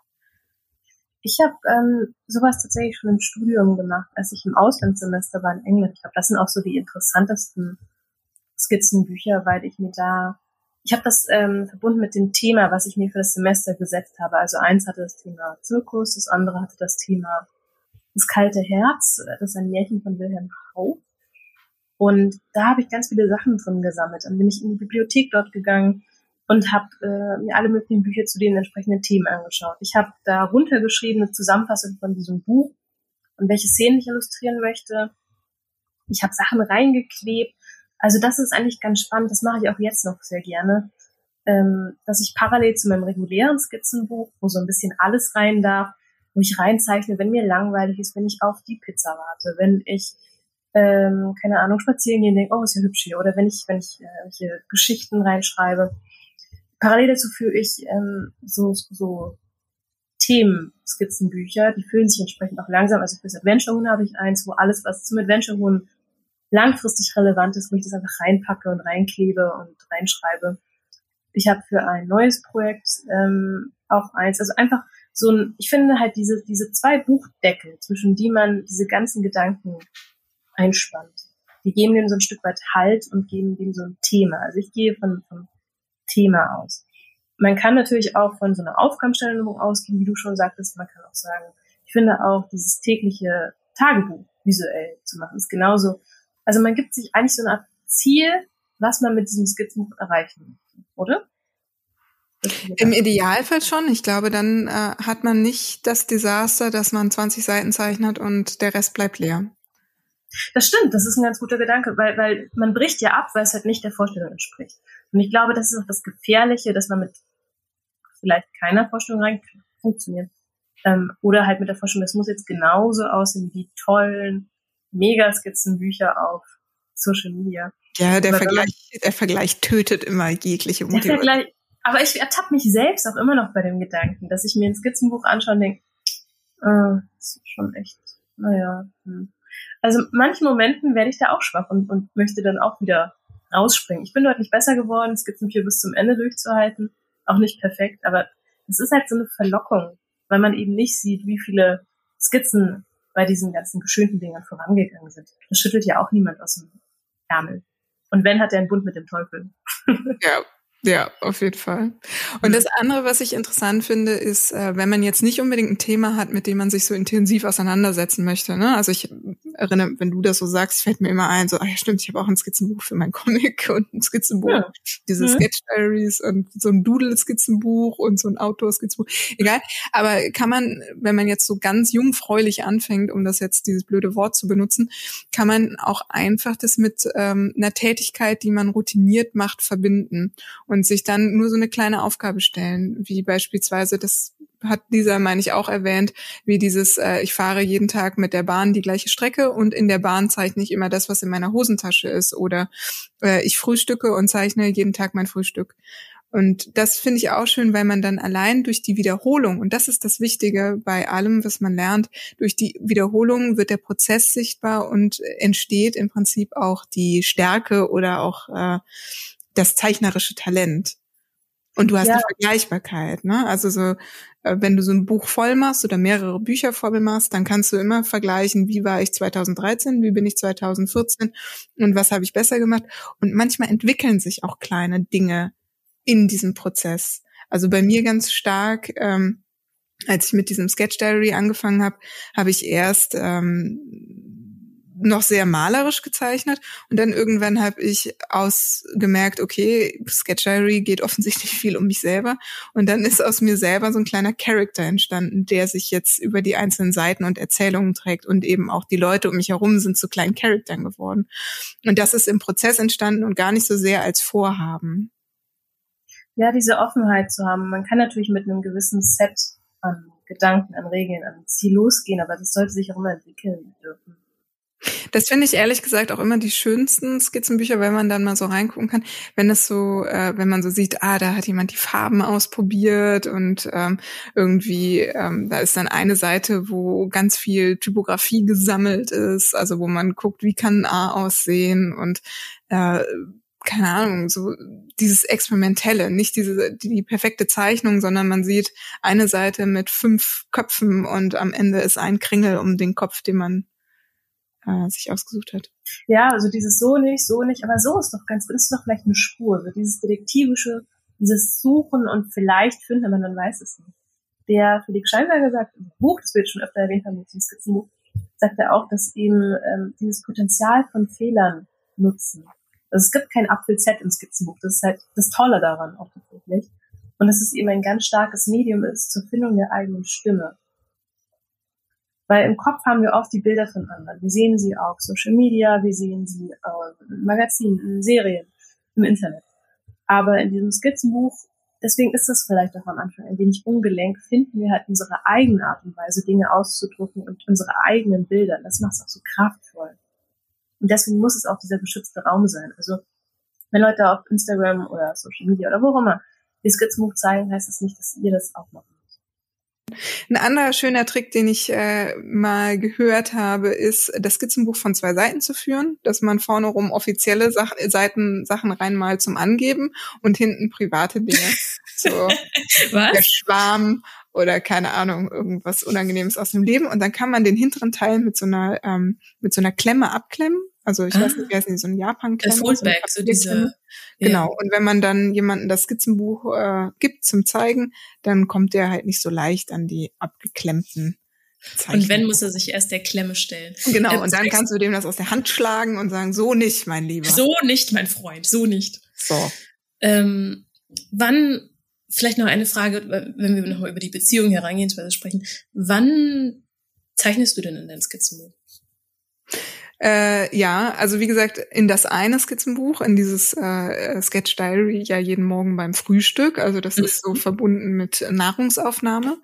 Ich habe ähm, sowas tatsächlich schon im Studium gemacht, als ich im Auslandssemester war in England. Ich glaube, das sind auch so die interessantesten Skizzenbücher, weil ich mir da, ich habe das ähm, verbunden mit dem Thema, was ich mir für das Semester gesetzt habe. Also eins hatte das Thema Zirkus, das andere hatte das Thema das kalte Herz. Das ist ein Märchen von Wilhelm Haupt. Und da habe ich ganz viele Sachen drin gesammelt. Dann bin ich in die Bibliothek dort gegangen und habe äh, mir alle möglichen Bücher zu den entsprechenden Themen angeschaut. Ich habe da runtergeschrieben eine Zusammenfassung von diesem Buch und welche Szenen ich illustrieren möchte. Ich habe Sachen reingeklebt. Also das ist eigentlich ganz spannend. Das mache ich auch jetzt noch sehr gerne, ähm, dass ich parallel zu meinem regulären Skizzenbuch, wo so ein bisschen alles rein darf, wo ich reinzeichne, wenn mir langweilig ist, wenn ich auf die Pizza warte, wenn ich ähm, keine Ahnung, spazieren gehen, denke, oh, ist ja hübsch hier. Oder wenn ich, wenn ich äh, hier Geschichten reinschreibe. Parallel dazu führe ich ähm, so, so Themen-Skizzenbücher, die füllen sich entsprechend auch langsam. Also fürs Adventure-Huhn habe ich eins, wo alles, was zum Adventure-Huhn langfristig relevant ist, wo ich das einfach reinpacke und reinklebe und reinschreibe. Ich habe für ein neues Projekt ähm, auch eins, also einfach so ein, ich finde halt diese, diese zwei Buchdeckel, zwischen die man diese ganzen Gedanken einspannt. Die geben dem so ein Stück weit Halt und geben dem so ein Thema. Also ich gehe von, vom Thema aus. Man kann natürlich auch von so einer Aufgabenstellung ausgehen, wie du schon sagtest. Man kann auch sagen, ich finde auch dieses tägliche Tagebuch visuell zu machen ist genauso. Also man gibt sich eigentlich so eine Art Ziel, was man mit diesem Skizzenbuch erreichen möchte, oder? Im Idealfall schon. Ich glaube, dann äh, hat man nicht das Desaster, dass man 20 Seiten zeichnet und der Rest bleibt leer. Das stimmt, das ist ein ganz guter Gedanke, weil, weil man bricht ja ab, weil es halt nicht der Vorstellung entspricht. Und ich glaube, das ist auch das Gefährliche, dass man mit vielleicht keiner Vorstellung rein funktioniert. Ähm, oder halt mit der Vorstellung, das muss jetzt genauso aussehen wie die tollen Megaskizzenbücher auf Social Media. Ja, der Vergleich, der Vergleich tötet immer jegliche Motivation. aber ich ertappe mich selbst auch immer noch bei dem Gedanken, dass ich mir ein Skizzenbuch anschaue und denke, äh, das ist schon echt, naja, hm. Also manchen Momenten werde ich da auch schwach und, und möchte dann auch wieder rausspringen. Ich bin deutlich besser geworden, es gibt Skizzenführer bis zum Ende durchzuhalten. Auch nicht perfekt, aber es ist halt so eine Verlockung, weil man eben nicht sieht, wie viele Skizzen bei diesen ganzen geschönten Dingern vorangegangen sind. Das schüttelt ja auch niemand aus dem Ärmel. Und wenn, hat er einen Bund mit dem Teufel. Ja, ja, auf jeden Fall. Und das andere, was ich interessant finde, ist, äh, wenn man jetzt nicht unbedingt ein Thema hat, mit dem man sich so intensiv auseinandersetzen möchte. Ne? Also ich erinnere, wenn du das so sagst, fällt mir immer ein, so, ah ja stimmt, ich habe auch ein Skizzenbuch für mein Comic und ein Skizzenbuch, ja. diese mhm. Sketch Diaries und so ein Doodle-Skizzenbuch und so ein Outdoor-Skizzenbuch. Egal. Aber kann man, wenn man jetzt so ganz jungfräulich anfängt, um das jetzt dieses blöde Wort zu benutzen, kann man auch einfach das mit ähm, einer Tätigkeit, die man routiniert macht, verbinden und sich dann nur so eine kleine Aufgabe stellen, wie beispielsweise, das hat dieser, meine ich, auch erwähnt, wie dieses, äh, ich fahre jeden Tag mit der Bahn die gleiche Strecke und in der Bahn zeichne ich immer das, was in meiner Hosentasche ist oder äh, ich frühstücke und zeichne jeden Tag mein Frühstück. Und das finde ich auch schön, weil man dann allein durch die Wiederholung, und das ist das Wichtige bei allem, was man lernt, durch die Wiederholung wird der Prozess sichtbar und entsteht im Prinzip auch die Stärke oder auch äh, das zeichnerische Talent. Und du hast ja. eine Vergleichbarkeit, ne? Also so, äh, wenn du so ein Buch voll machst oder mehrere Bücher voll machst, dann kannst du immer vergleichen, wie war ich 2013, wie bin ich 2014 und was habe ich besser gemacht. Und manchmal entwickeln sich auch kleine Dinge in diesem Prozess. Also bei mir ganz stark, ähm, als ich mit diesem Sketch Diary angefangen habe, habe ich erst ähm, noch sehr malerisch gezeichnet und dann irgendwann habe ich ausgemerkt, okay, Sketch Diary geht offensichtlich viel um mich selber und dann ist aus mir selber so ein kleiner Charakter entstanden, der sich jetzt über die einzelnen Seiten und Erzählungen trägt und eben auch die Leute um mich herum sind zu kleinen Charaktern geworden. Und das ist im Prozess entstanden und gar nicht so sehr als Vorhaben. ja, diese Offenheit zu haben. Man kann natürlich mit einem gewissen Set an Gedanken, an Regeln, an Ziel losgehen, aber das sollte sich auch immer entwickeln dürfen. Das finde ich ehrlich gesagt auch immer die schönsten Skizzenbücher, wenn man dann mal so reingucken kann, wenn es so, äh, wenn man so sieht, ah, da hat jemand die Farben ausprobiert und ähm, irgendwie, ähm, da ist dann eine Seite, wo ganz viel Typografie gesammelt ist, also wo man guckt, wie kann ein A aussehen und äh, keine Ahnung, so dieses Experimentelle, nicht diese die, die perfekte Zeichnung, sondern man sieht eine Seite mit fünf Köpfen und am Ende ist ein Kringel um den Kopf, den man äh, sich ausgesucht hat. Ja, also dieses so nicht, so nicht, aber so ist doch ganz, ist doch vielleicht eine Spur, so dieses detektivische, dieses Suchen und vielleicht finden, aber man weiß es nicht. Der Felix Scheinberger sagt im Buch, das wird schon öfter erwähnt haben, mit dem Skizzenbuch, sagt er auch, dass eben ähm, dieses Potenzial von Fehlern nutzen. Also es gibt kein Apfel-Z im Skizzenbuch, das ist halt das Tolle daran auch tatsächlich. Und dass es eben ein ganz starkes Medium ist zur Findung der eigenen Stimme. Weil im Kopf haben wir oft die Bilder von anderen. Wir sehen sie auf Social Media, wir sehen sie äh, in Magazinen, in Serien, im Internet. Aber in diesem Skizzenbuch, deswegen ist das vielleicht auch am Anfang ein wenig ungelenk, finden wir halt unsere eigene Art und Weise, Dinge auszudrücken und unsere eigenen Bilder. Das macht es auch so kraftvoll. Und deswegen muss es auch dieser geschützte Raum sein. Also wenn Leute auf Instagram oder Social Media oder wo auch immer die Skizzenbuch zeigen, heißt das nicht, dass ihr das auch machen ein anderer schöner Trick, den ich äh, mal gehört habe, ist, das Skizzenbuch von zwei Seiten zu führen, dass man vorne rum offizielle Sach Seiten Sachen reinmalt zum Angeben und hinten private Dinge. So Was? der Schwarm oder keine Ahnung, irgendwas Unangenehmes aus dem Leben. Und dann kann man den hinteren Teil mit so einer, ähm, mit so einer Klemme abklemmen. Also ich ah. weiß nicht, wie heißt die, so ein Japan-Klemme. Das Foldback, so, so diese. Genau. Ja. Und wenn man dann jemanden das Skizzenbuch äh, gibt zum Zeigen, dann kommt der halt nicht so leicht an die abgeklemmten Zeichen. Und wenn, muss er sich erst der Klemme stellen. Genau, ähm, und dann kannst du dem das aus der Hand schlagen und sagen, so nicht, mein Lieber. So nicht, mein Freund, so nicht. So. Ähm, wann Vielleicht noch eine Frage, wenn wir noch über die Beziehung herangehensweise sprechen. Wann zeichnest du denn in deinem Skizzenbuch? Äh, ja, also wie gesagt, in das eine Skizzenbuch, in dieses äh, Sketch Diary ja jeden Morgen beim Frühstück. Also das ist so mhm. verbunden mit Nahrungsaufnahme.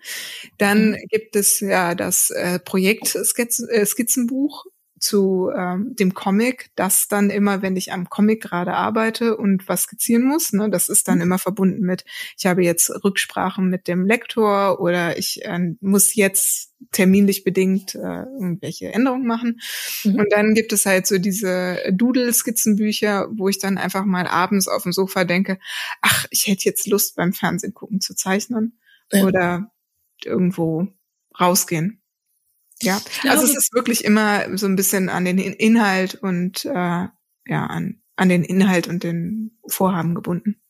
Dann mhm. gibt es ja das äh, Projekt äh, Skizzenbuch, zu ähm, dem Comic, das dann immer, wenn ich am Comic gerade arbeite und was skizzieren muss, ne, das ist dann mhm. immer verbunden mit, ich habe jetzt Rücksprachen mit dem Lektor oder ich äh, muss jetzt terminlich bedingt äh, irgendwelche Änderungen machen. Mhm. Und dann gibt es halt so diese Doodle-Skizzenbücher, wo ich dann einfach mal abends auf dem Sofa denke, ach, ich hätte jetzt Lust beim Fernsehen gucken zu zeichnen ja. oder irgendwo rausgehen. Ja, also es ist wirklich immer so ein bisschen an den Inhalt und äh, ja, an, an den Inhalt und den Vorhaben gebunden.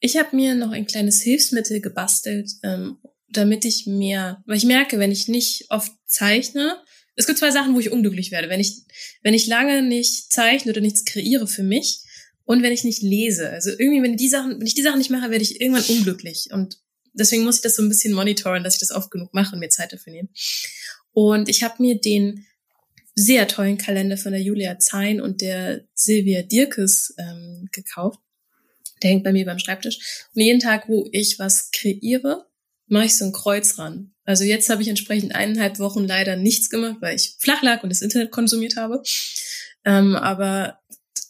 Ich habe mir noch ein kleines Hilfsmittel gebastelt, ähm, damit ich mehr, weil ich merke, wenn ich nicht oft zeichne, es gibt zwei Sachen, wo ich unglücklich werde. Wenn ich, wenn ich lange nicht zeichne oder nichts kreiere für mich und wenn ich nicht lese. Also irgendwie, wenn die Sachen, wenn ich die Sachen nicht mache, werde ich irgendwann unglücklich. Und deswegen muss ich das so ein bisschen monitoren, dass ich das oft genug mache und mir Zeit dafür nehme. Und ich habe mir den sehr tollen Kalender von der Julia Zein und der Silvia Dirkes ähm, gekauft. Der hängt bei mir beim Schreibtisch. Und jeden Tag, wo ich was kreiere, mache ich so ein Kreuz ran. Also jetzt habe ich entsprechend eineinhalb Wochen leider nichts gemacht, weil ich flach lag und das Internet konsumiert habe. Ähm, aber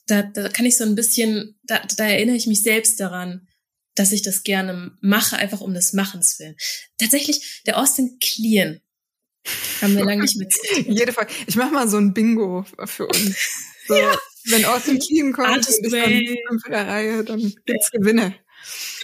da, da kann ich so ein bisschen, da, da erinnere ich mich selbst daran, dass ich das gerne mache, einfach um des Machens willen. Tatsächlich, der Austin Kleon haben wir lange nicht mit. Jede Fall. Ich mache mal so ein Bingo für uns. So, ja. Wenn Austin Clean kommt Artist und ich dann für der Reihe, dann gibt's ja. Gewinne.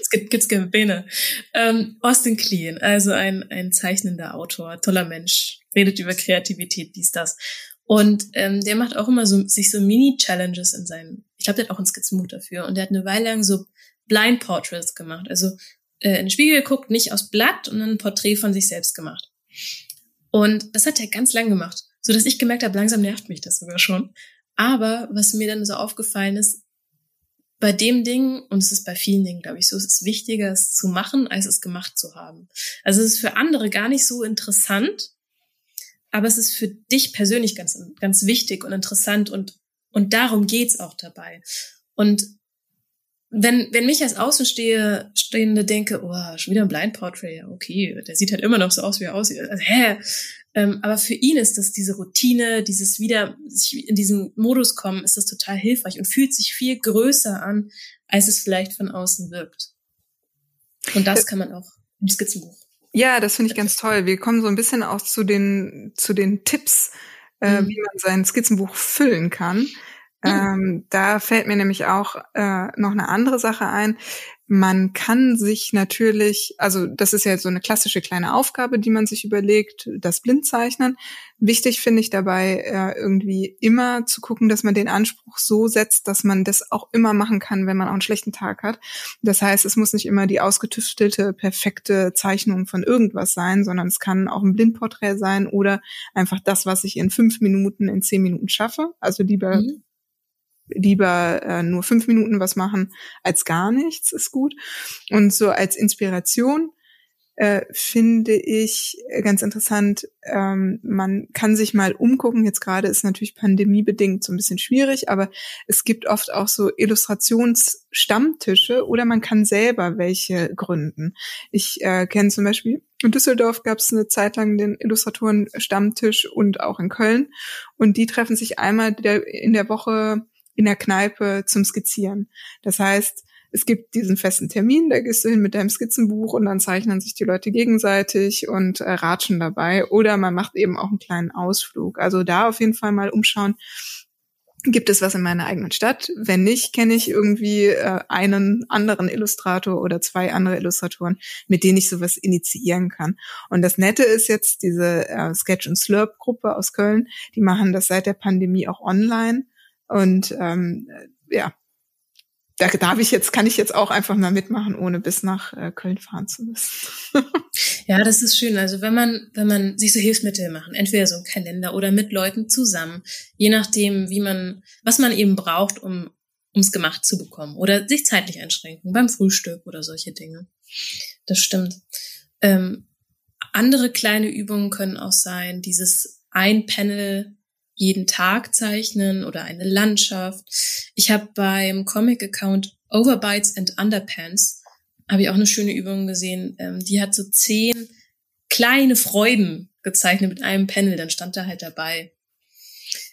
Es gibt gibt's Gewinne. Ähm, Austin Kleon, also ein, ein zeichnender Autor, toller Mensch, redet über Kreativität, dies, das. Und ähm, der macht auch immer so sich so Mini-Challenges in seinen, ich glaube, der hat auch ein Skizzenbuch dafür. Und der hat eine Weile lang so Blind Portraits gemacht. Also äh, in den Spiegel geguckt, nicht aus Blatt und dann ein Porträt von sich selbst gemacht. Und das hat er ganz lang gemacht, so dass ich gemerkt habe, langsam nervt mich das sogar schon. Aber was mir dann so aufgefallen ist, bei dem Ding, und es ist bei vielen Dingen, glaube ich, so, es ist wichtiger, es zu machen, als es gemacht zu haben. Also es ist für andere gar nicht so interessant, aber es ist für dich persönlich ganz, ganz wichtig und interessant und, und darum geht's auch dabei. Und wenn, wenn mich als Außenstehende denke, oh, schon wieder ein Blind Portrait, ja, okay, der sieht halt immer noch so aus, wie er aussieht. Also, hä? Ähm, aber für ihn ist das diese Routine, dieses wieder sich in diesen Modus kommen, ist das total hilfreich und fühlt sich viel größer an, als es vielleicht von außen wirkt. Und das kann man auch im Skizzenbuch. Ja, das finde ich ganz toll. Wir kommen so ein bisschen auch zu den, zu den Tipps, äh, mhm. wie man sein Skizzenbuch füllen kann. Mhm. Ähm, da fällt mir nämlich auch äh, noch eine andere Sache ein. Man kann sich natürlich, also das ist ja so eine klassische kleine Aufgabe, die man sich überlegt, das Blindzeichnen. Wichtig finde ich dabei äh, irgendwie immer zu gucken, dass man den Anspruch so setzt, dass man das auch immer machen kann, wenn man auch einen schlechten Tag hat. Das heißt, es muss nicht immer die ausgetüftelte, perfekte Zeichnung von irgendwas sein, sondern es kann auch ein Blindporträt sein oder einfach das, was ich in fünf Minuten, in zehn Minuten schaffe. Also lieber mhm lieber äh, nur fünf Minuten was machen als gar nichts ist gut. Und so als Inspiration äh, finde ich ganz interessant, ähm, man kann sich mal umgucken. Jetzt gerade ist natürlich pandemiebedingt so ein bisschen schwierig, aber es gibt oft auch so Illustrationsstammtische oder man kann selber welche gründen. Ich äh, kenne zum Beispiel in Düsseldorf gab es eine Zeit lang den Illustratoren-Stammtisch und auch in Köln. Und die treffen sich einmal in der Woche in der Kneipe zum Skizzieren. Das heißt, es gibt diesen festen Termin, da gehst du hin mit deinem Skizzenbuch und dann zeichnen sich die Leute gegenseitig und äh, ratschen dabei. Oder man macht eben auch einen kleinen Ausflug. Also da auf jeden Fall mal umschauen. Gibt es was in meiner eigenen Stadt? Wenn nicht, kenne ich irgendwie äh, einen anderen Illustrator oder zwei andere Illustratoren, mit denen ich sowas initiieren kann. Und das Nette ist jetzt diese äh, Sketch und Slurp Gruppe aus Köln. Die machen das seit der Pandemie auch online. Und ähm, ja, da darf ich jetzt, kann ich jetzt auch einfach mal mitmachen, ohne bis nach äh, Köln fahren zu müssen. ja, das ist schön. Also wenn man, wenn man sich so Hilfsmittel machen, entweder so ein Kalender oder mit Leuten zusammen, je nachdem, wie man, was man eben braucht, um ums gemacht zu bekommen oder sich zeitlich einschränken beim Frühstück oder solche Dinge. Das stimmt. Ähm, andere kleine Übungen können auch sein, dieses ein Panel jeden Tag zeichnen oder eine Landschaft. Ich habe beim Comic-Account Overbites and Underpants habe ich auch eine schöne Übung gesehen. Ähm, die hat so zehn kleine Freuden gezeichnet mit einem Panel. Dann stand da halt dabei,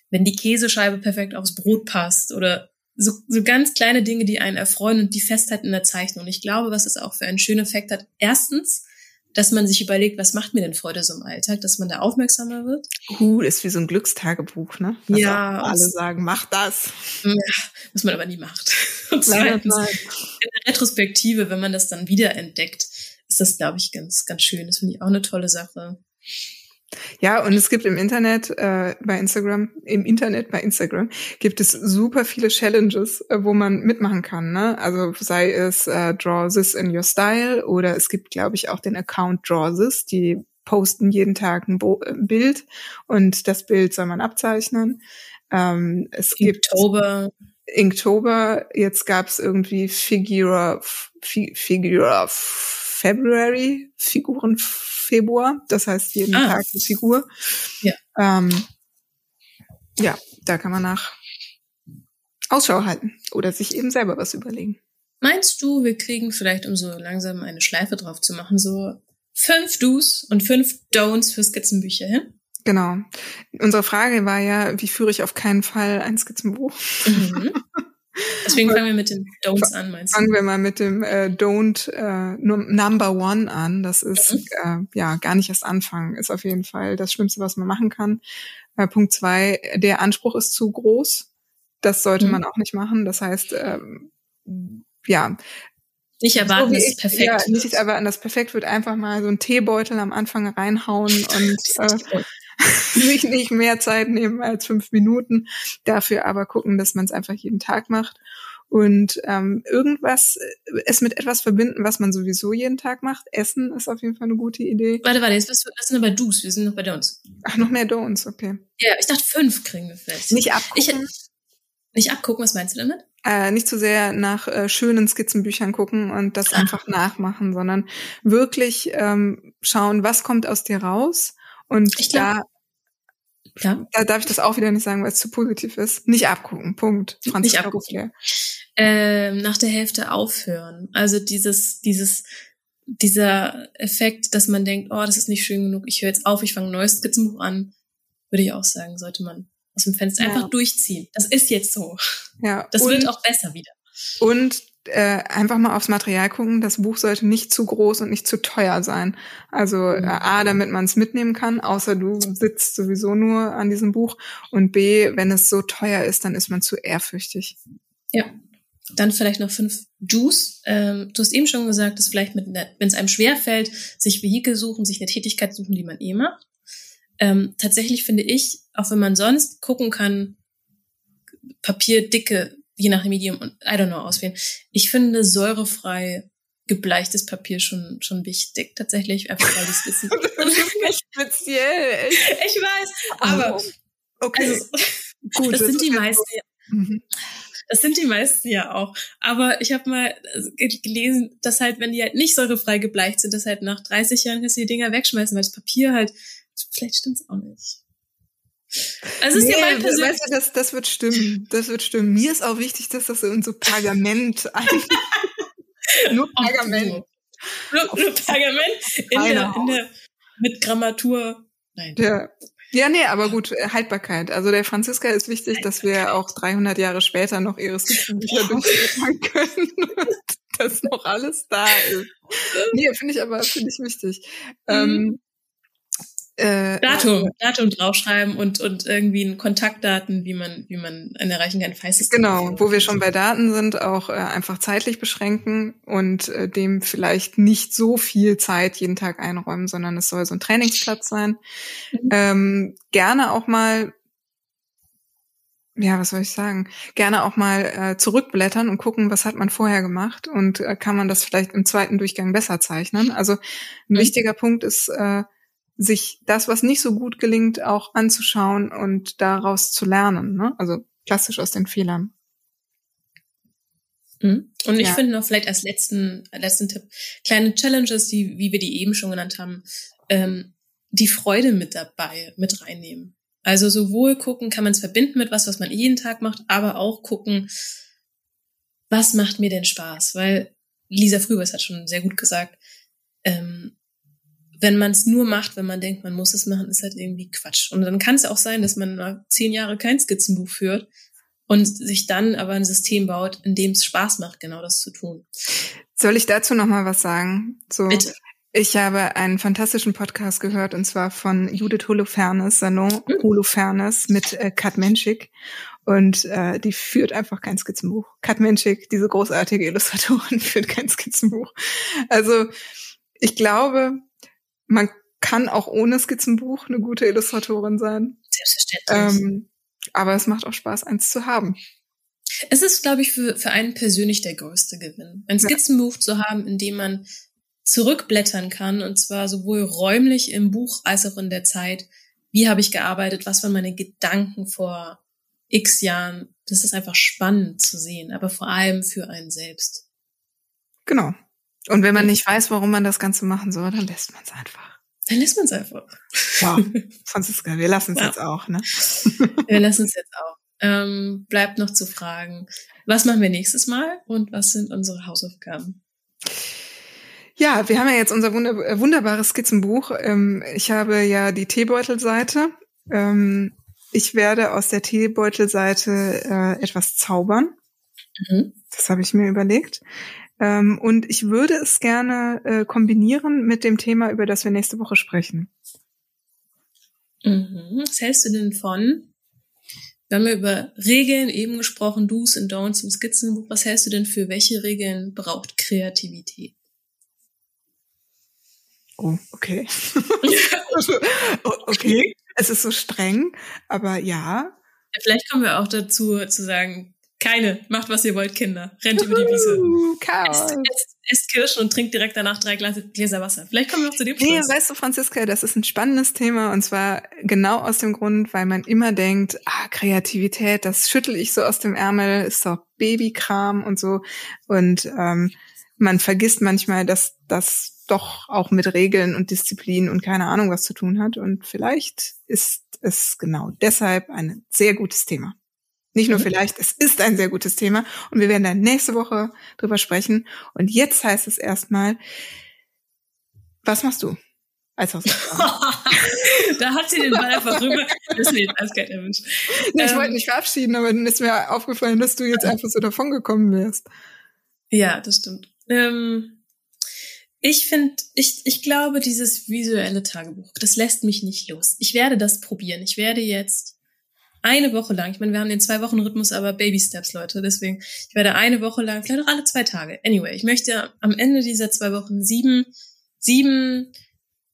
wenn die Käsescheibe perfekt aufs Brot passt oder so, so ganz kleine Dinge, die einen erfreuen und die festhalten in der Zeichnung. Und ich glaube, was es auch für einen schönen Effekt hat. Erstens, dass man sich überlegt, was macht mir denn Freude so im Alltag, dass man da aufmerksamer wird. Uh, ist wie so ein Glückstagebuch, ne? Was ja. Alle sagen, mach das. Ja, was man aber nie macht. Und zweitens, nein, nein. in der Retrospektive, wenn man das dann wieder entdeckt, ist das, glaube ich, ganz, ganz schön. Das finde ich auch eine tolle Sache. Ja, und es gibt im Internet, äh, bei Instagram, im Internet bei Instagram, gibt es super viele Challenges, äh, wo man mitmachen kann. Ne? Also sei es äh, Draw This in Your Style oder es gibt, glaube ich, auch den Account Draw This, die posten jeden Tag ein, Bo ein Bild und das Bild soll man abzeichnen. Ähm, es Inktober. gibt Inktober, jetzt gab es irgendwie Figure, Figure February, Figuren Februar. Das heißt jeden ah. Tag eine Figur. Ja. Ähm, ja, da kann man nach Ausschau halten oder sich eben selber was überlegen. Meinst du, wir kriegen vielleicht, um so langsam eine Schleife drauf zu machen, so fünf Do's und fünf Don'ts für Skizzenbücher hin? Genau. Unsere Frage war ja, wie führe ich auf keinen Fall ein Skizzenbuch? Mhm. Deswegen fangen wir mit den Don'ts an, meinst du? Fangen wir mal mit dem äh, Don't äh, Number One an. Das ist mhm. äh, ja gar nicht erst anfangen, ist auf jeden Fall das Schlimmste, was man machen kann. Äh, Punkt zwei, der Anspruch ist zu groß. Das sollte mhm. man auch nicht machen. Das heißt, ähm, ja, nicht erwarten, so dass es perfekt ja, Nicht erwarten, dass perfekt wird. Einfach mal so einen Teebeutel am Anfang reinhauen und äh, sich nicht mehr Zeit nehmen als fünf Minuten. Dafür aber gucken, dass man es einfach jeden Tag macht und ähm, irgendwas, äh, es mit etwas verbinden, was man sowieso jeden Tag macht. Essen ist auf jeden Fall eine gute Idee. Warte, warte, jetzt bist du, das sind aber Do's, wir sind noch bei Don'ts. Ach, noch mehr Don'ts, okay. Ja, ich dachte fünf kriegen wir vielleicht. Nicht abgucken. Ich, nicht abgucken, was meinst du damit? Äh, nicht zu sehr nach äh, schönen Skizzenbüchern gucken und das ah. einfach nachmachen, sondern wirklich ähm, schauen, was kommt aus dir raus und ich glaub, da, ja. da darf ich das auch wieder nicht sagen, weil es zu positiv ist. Nicht abgucken, Punkt. Franz nicht abgucken. ähm, nach der Hälfte aufhören. Also dieses, dieses, dieser Effekt, dass man denkt, oh, das ist nicht schön genug, ich höre jetzt auf, ich fange ein neues Skizzenbuch an, würde ich auch sagen, sollte man aus dem Fenster ja. einfach durchziehen. Das ist jetzt so. Ja. Das und, wird auch besser wieder. Und äh, einfach mal aufs Material gucken. Das Buch sollte nicht zu groß und nicht zu teuer sein. Also äh, A, damit man es mitnehmen kann, außer du sitzt sowieso nur an diesem Buch. Und B, wenn es so teuer ist, dann ist man zu ehrfürchtig. Ja. Dann vielleicht noch fünf Juice. Ähm, du hast eben schon gesagt, dass vielleicht, wenn es einem schwer fällt, sich Vehikel suchen, sich eine Tätigkeit suchen, die man eh macht. Ähm, tatsächlich finde ich, auch wenn man sonst gucken kann, Papierdicke je nach Medium und I don't know auswählen. Ich finde säurefrei gebleichtes Papier schon schon wichtig tatsächlich einfach weil das wissen. das ist nicht speziell. Ich, weiß, aber oh, okay. Also, Gut, das, das sind die meisten. Mhm. Das sind die meisten ja auch. Aber ich habe mal gelesen, dass halt, wenn die halt nicht säurefrei gebleicht sind, dass halt nach 30 Jahren kannst du die Dinger wegschmeißen, weil das Papier halt, vielleicht stimmt's auch nicht. Also ist nee, ja mein weißt du, das, das wird stimmen. Das wird stimmen. Mir ist auch wichtig, dass das in so Pergament ein nur Pergament. Nur, nur Pergament in der, in der, mit Grammatur. Nein. Ja. Ja, nee, aber gut, Haltbarkeit. Also der Franziska ist wichtig, dass wir auch 300 Jahre später noch ihre Skizzenbücher durchführen können und dass noch alles da ist. Nee, finde ich aber, finde ich wichtig. Mhm. Ähm, äh, Datum, äh, Datum draufschreiben und, und irgendwie ein Kontaktdaten, wie man, wie man einen erreichen kann, falls es Genau, wo wir schon bei Daten sind, auch äh, einfach zeitlich beschränken und äh, dem vielleicht nicht so viel Zeit jeden Tag einräumen, sondern es soll so ein Trainingsplatz sein. Mhm. Ähm, gerne auch mal ja, was soll ich sagen? Gerne auch mal äh, zurückblättern und gucken, was hat man vorher gemacht und äh, kann man das vielleicht im zweiten Durchgang besser zeichnen. Also ein mhm. wichtiger Punkt ist, äh, sich das, was nicht so gut gelingt, auch anzuschauen und daraus zu lernen. Ne? Also klassisch aus den Fehlern. Mhm. Und ich ja. finde noch vielleicht als letzten, letzten Tipp, kleine Challenges, die, wie wir die eben schon genannt haben, ähm, die Freude mit dabei, mit reinnehmen. Also sowohl gucken, kann man es verbinden mit was, was man jeden Tag macht, aber auch gucken, was macht mir denn Spaß? Weil Lisa Frübers hat schon sehr gut gesagt, ähm, wenn man es nur macht, wenn man denkt, man muss es machen, ist halt irgendwie Quatsch. Und dann kann es auch sein, dass man mal zehn Jahre kein Skizzenbuch führt und sich dann aber ein System baut, in dem es Spaß macht, genau das zu tun. Soll ich dazu noch mal was sagen? So, Bitte. Ich habe einen fantastischen Podcast gehört und zwar von Judith Holofernes, Salon mhm. Holofernes mit äh, Kat Menschik. Und äh, die führt einfach kein Skizzenbuch. Kat Menschik, diese großartige Illustratorin, führt kein Skizzenbuch. Also ich glaube, man kann auch ohne Skizzenbuch eine gute Illustratorin sein. Selbstverständlich. Ähm, aber es macht auch Spaß, eins zu haben. Es ist, glaube ich, für, für einen persönlich der größte Gewinn. Ein Skizzenbuch ja. zu haben, in dem man zurückblättern kann, und zwar sowohl räumlich im Buch als auch in der Zeit. Wie habe ich gearbeitet? Was waren meine Gedanken vor x Jahren? Das ist einfach spannend zu sehen, aber vor allem für einen selbst. Genau. Und wenn man nicht weiß, warum man das Ganze machen soll, dann lässt man es einfach. Dann lässt man es einfach. Wow, Franziska, wir lassen es ja. jetzt auch, ne? wir lassen es jetzt auch. Ähm, bleibt noch zu fragen, was machen wir nächstes Mal und was sind unsere Hausaufgaben? Ja, wir haben ja jetzt unser wunder äh, wunderbares Skizzenbuch. Ähm, ich habe ja die Teebeutelseite. Ähm, ich werde aus der Teebeutelseite äh, etwas zaubern. Mhm. Das habe ich mir überlegt. Ähm, und ich würde es gerne äh, kombinieren mit dem Thema, über das wir nächste Woche sprechen. Mhm. Was hältst du denn von? Wir haben ja über Regeln eben gesprochen, Do's und Don'ts im Skizzenbuch. Was hältst du denn für welche Regeln braucht Kreativität? Oh, okay. okay. Es ist so streng, aber ja. Vielleicht kommen wir auch dazu zu sagen, keine. Macht, was ihr wollt, Kinder. Rennt über die Wiese. Esst, esst, esst Kirschen und trinkt direkt danach drei Gläser Wasser. Vielleicht kommen wir auch zu dem Schluss. Nee, weißt du, Franziska, das ist ein spannendes Thema und zwar genau aus dem Grund, weil man immer denkt, ah, Kreativität, das schüttel ich so aus dem Ärmel, ist doch Babykram und so. Und ähm, man vergisst manchmal, dass das doch auch mit Regeln und Disziplin und keine Ahnung was zu tun hat. Und vielleicht ist es genau deshalb ein sehr gutes Thema. Nicht nur mhm. vielleicht, es ist ein sehr gutes Thema und wir werden dann nächste Woche drüber sprechen. Und jetzt heißt es erstmal, was machst du? als da hat sie den Ball einfach rüber. Das ist Eiskalt erwischt. Nee, ich ähm, wollte nicht verabschieden, aber dann ist mir aufgefallen, dass du jetzt einfach so davon gekommen wärst. Ja, das stimmt. Ähm, ich finde, ich, ich glaube, dieses visuelle Tagebuch, das lässt mich nicht los. Ich werde das probieren. Ich werde jetzt eine Woche lang, ich meine, wir haben den Zwei-Wochen-Rhythmus, aber Baby Steps, Leute, deswegen, ich werde eine Woche lang, vielleicht auch alle zwei Tage. Anyway, ich möchte am Ende dieser zwei Wochen sieben, sieben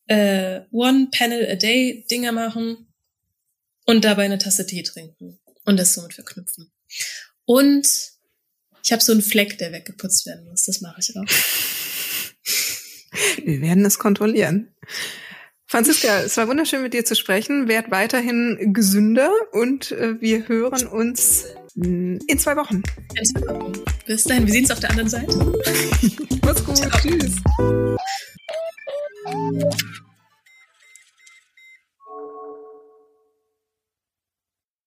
äh, One Panel a Day Dinger machen und dabei eine Tasse Tee trinken und das somit verknüpfen. Und ich habe so einen Fleck, der weggeputzt werden muss. Das mache ich auch. Wir werden es kontrollieren. Franziska, es war wunderschön mit dir zu sprechen. Werd weiterhin gesünder und äh, wir hören uns in zwei Wochen. In zwei Wochen. Bis dahin, wir sehen uns auf der anderen Seite. Mach's gut. Ciao. Tschüss.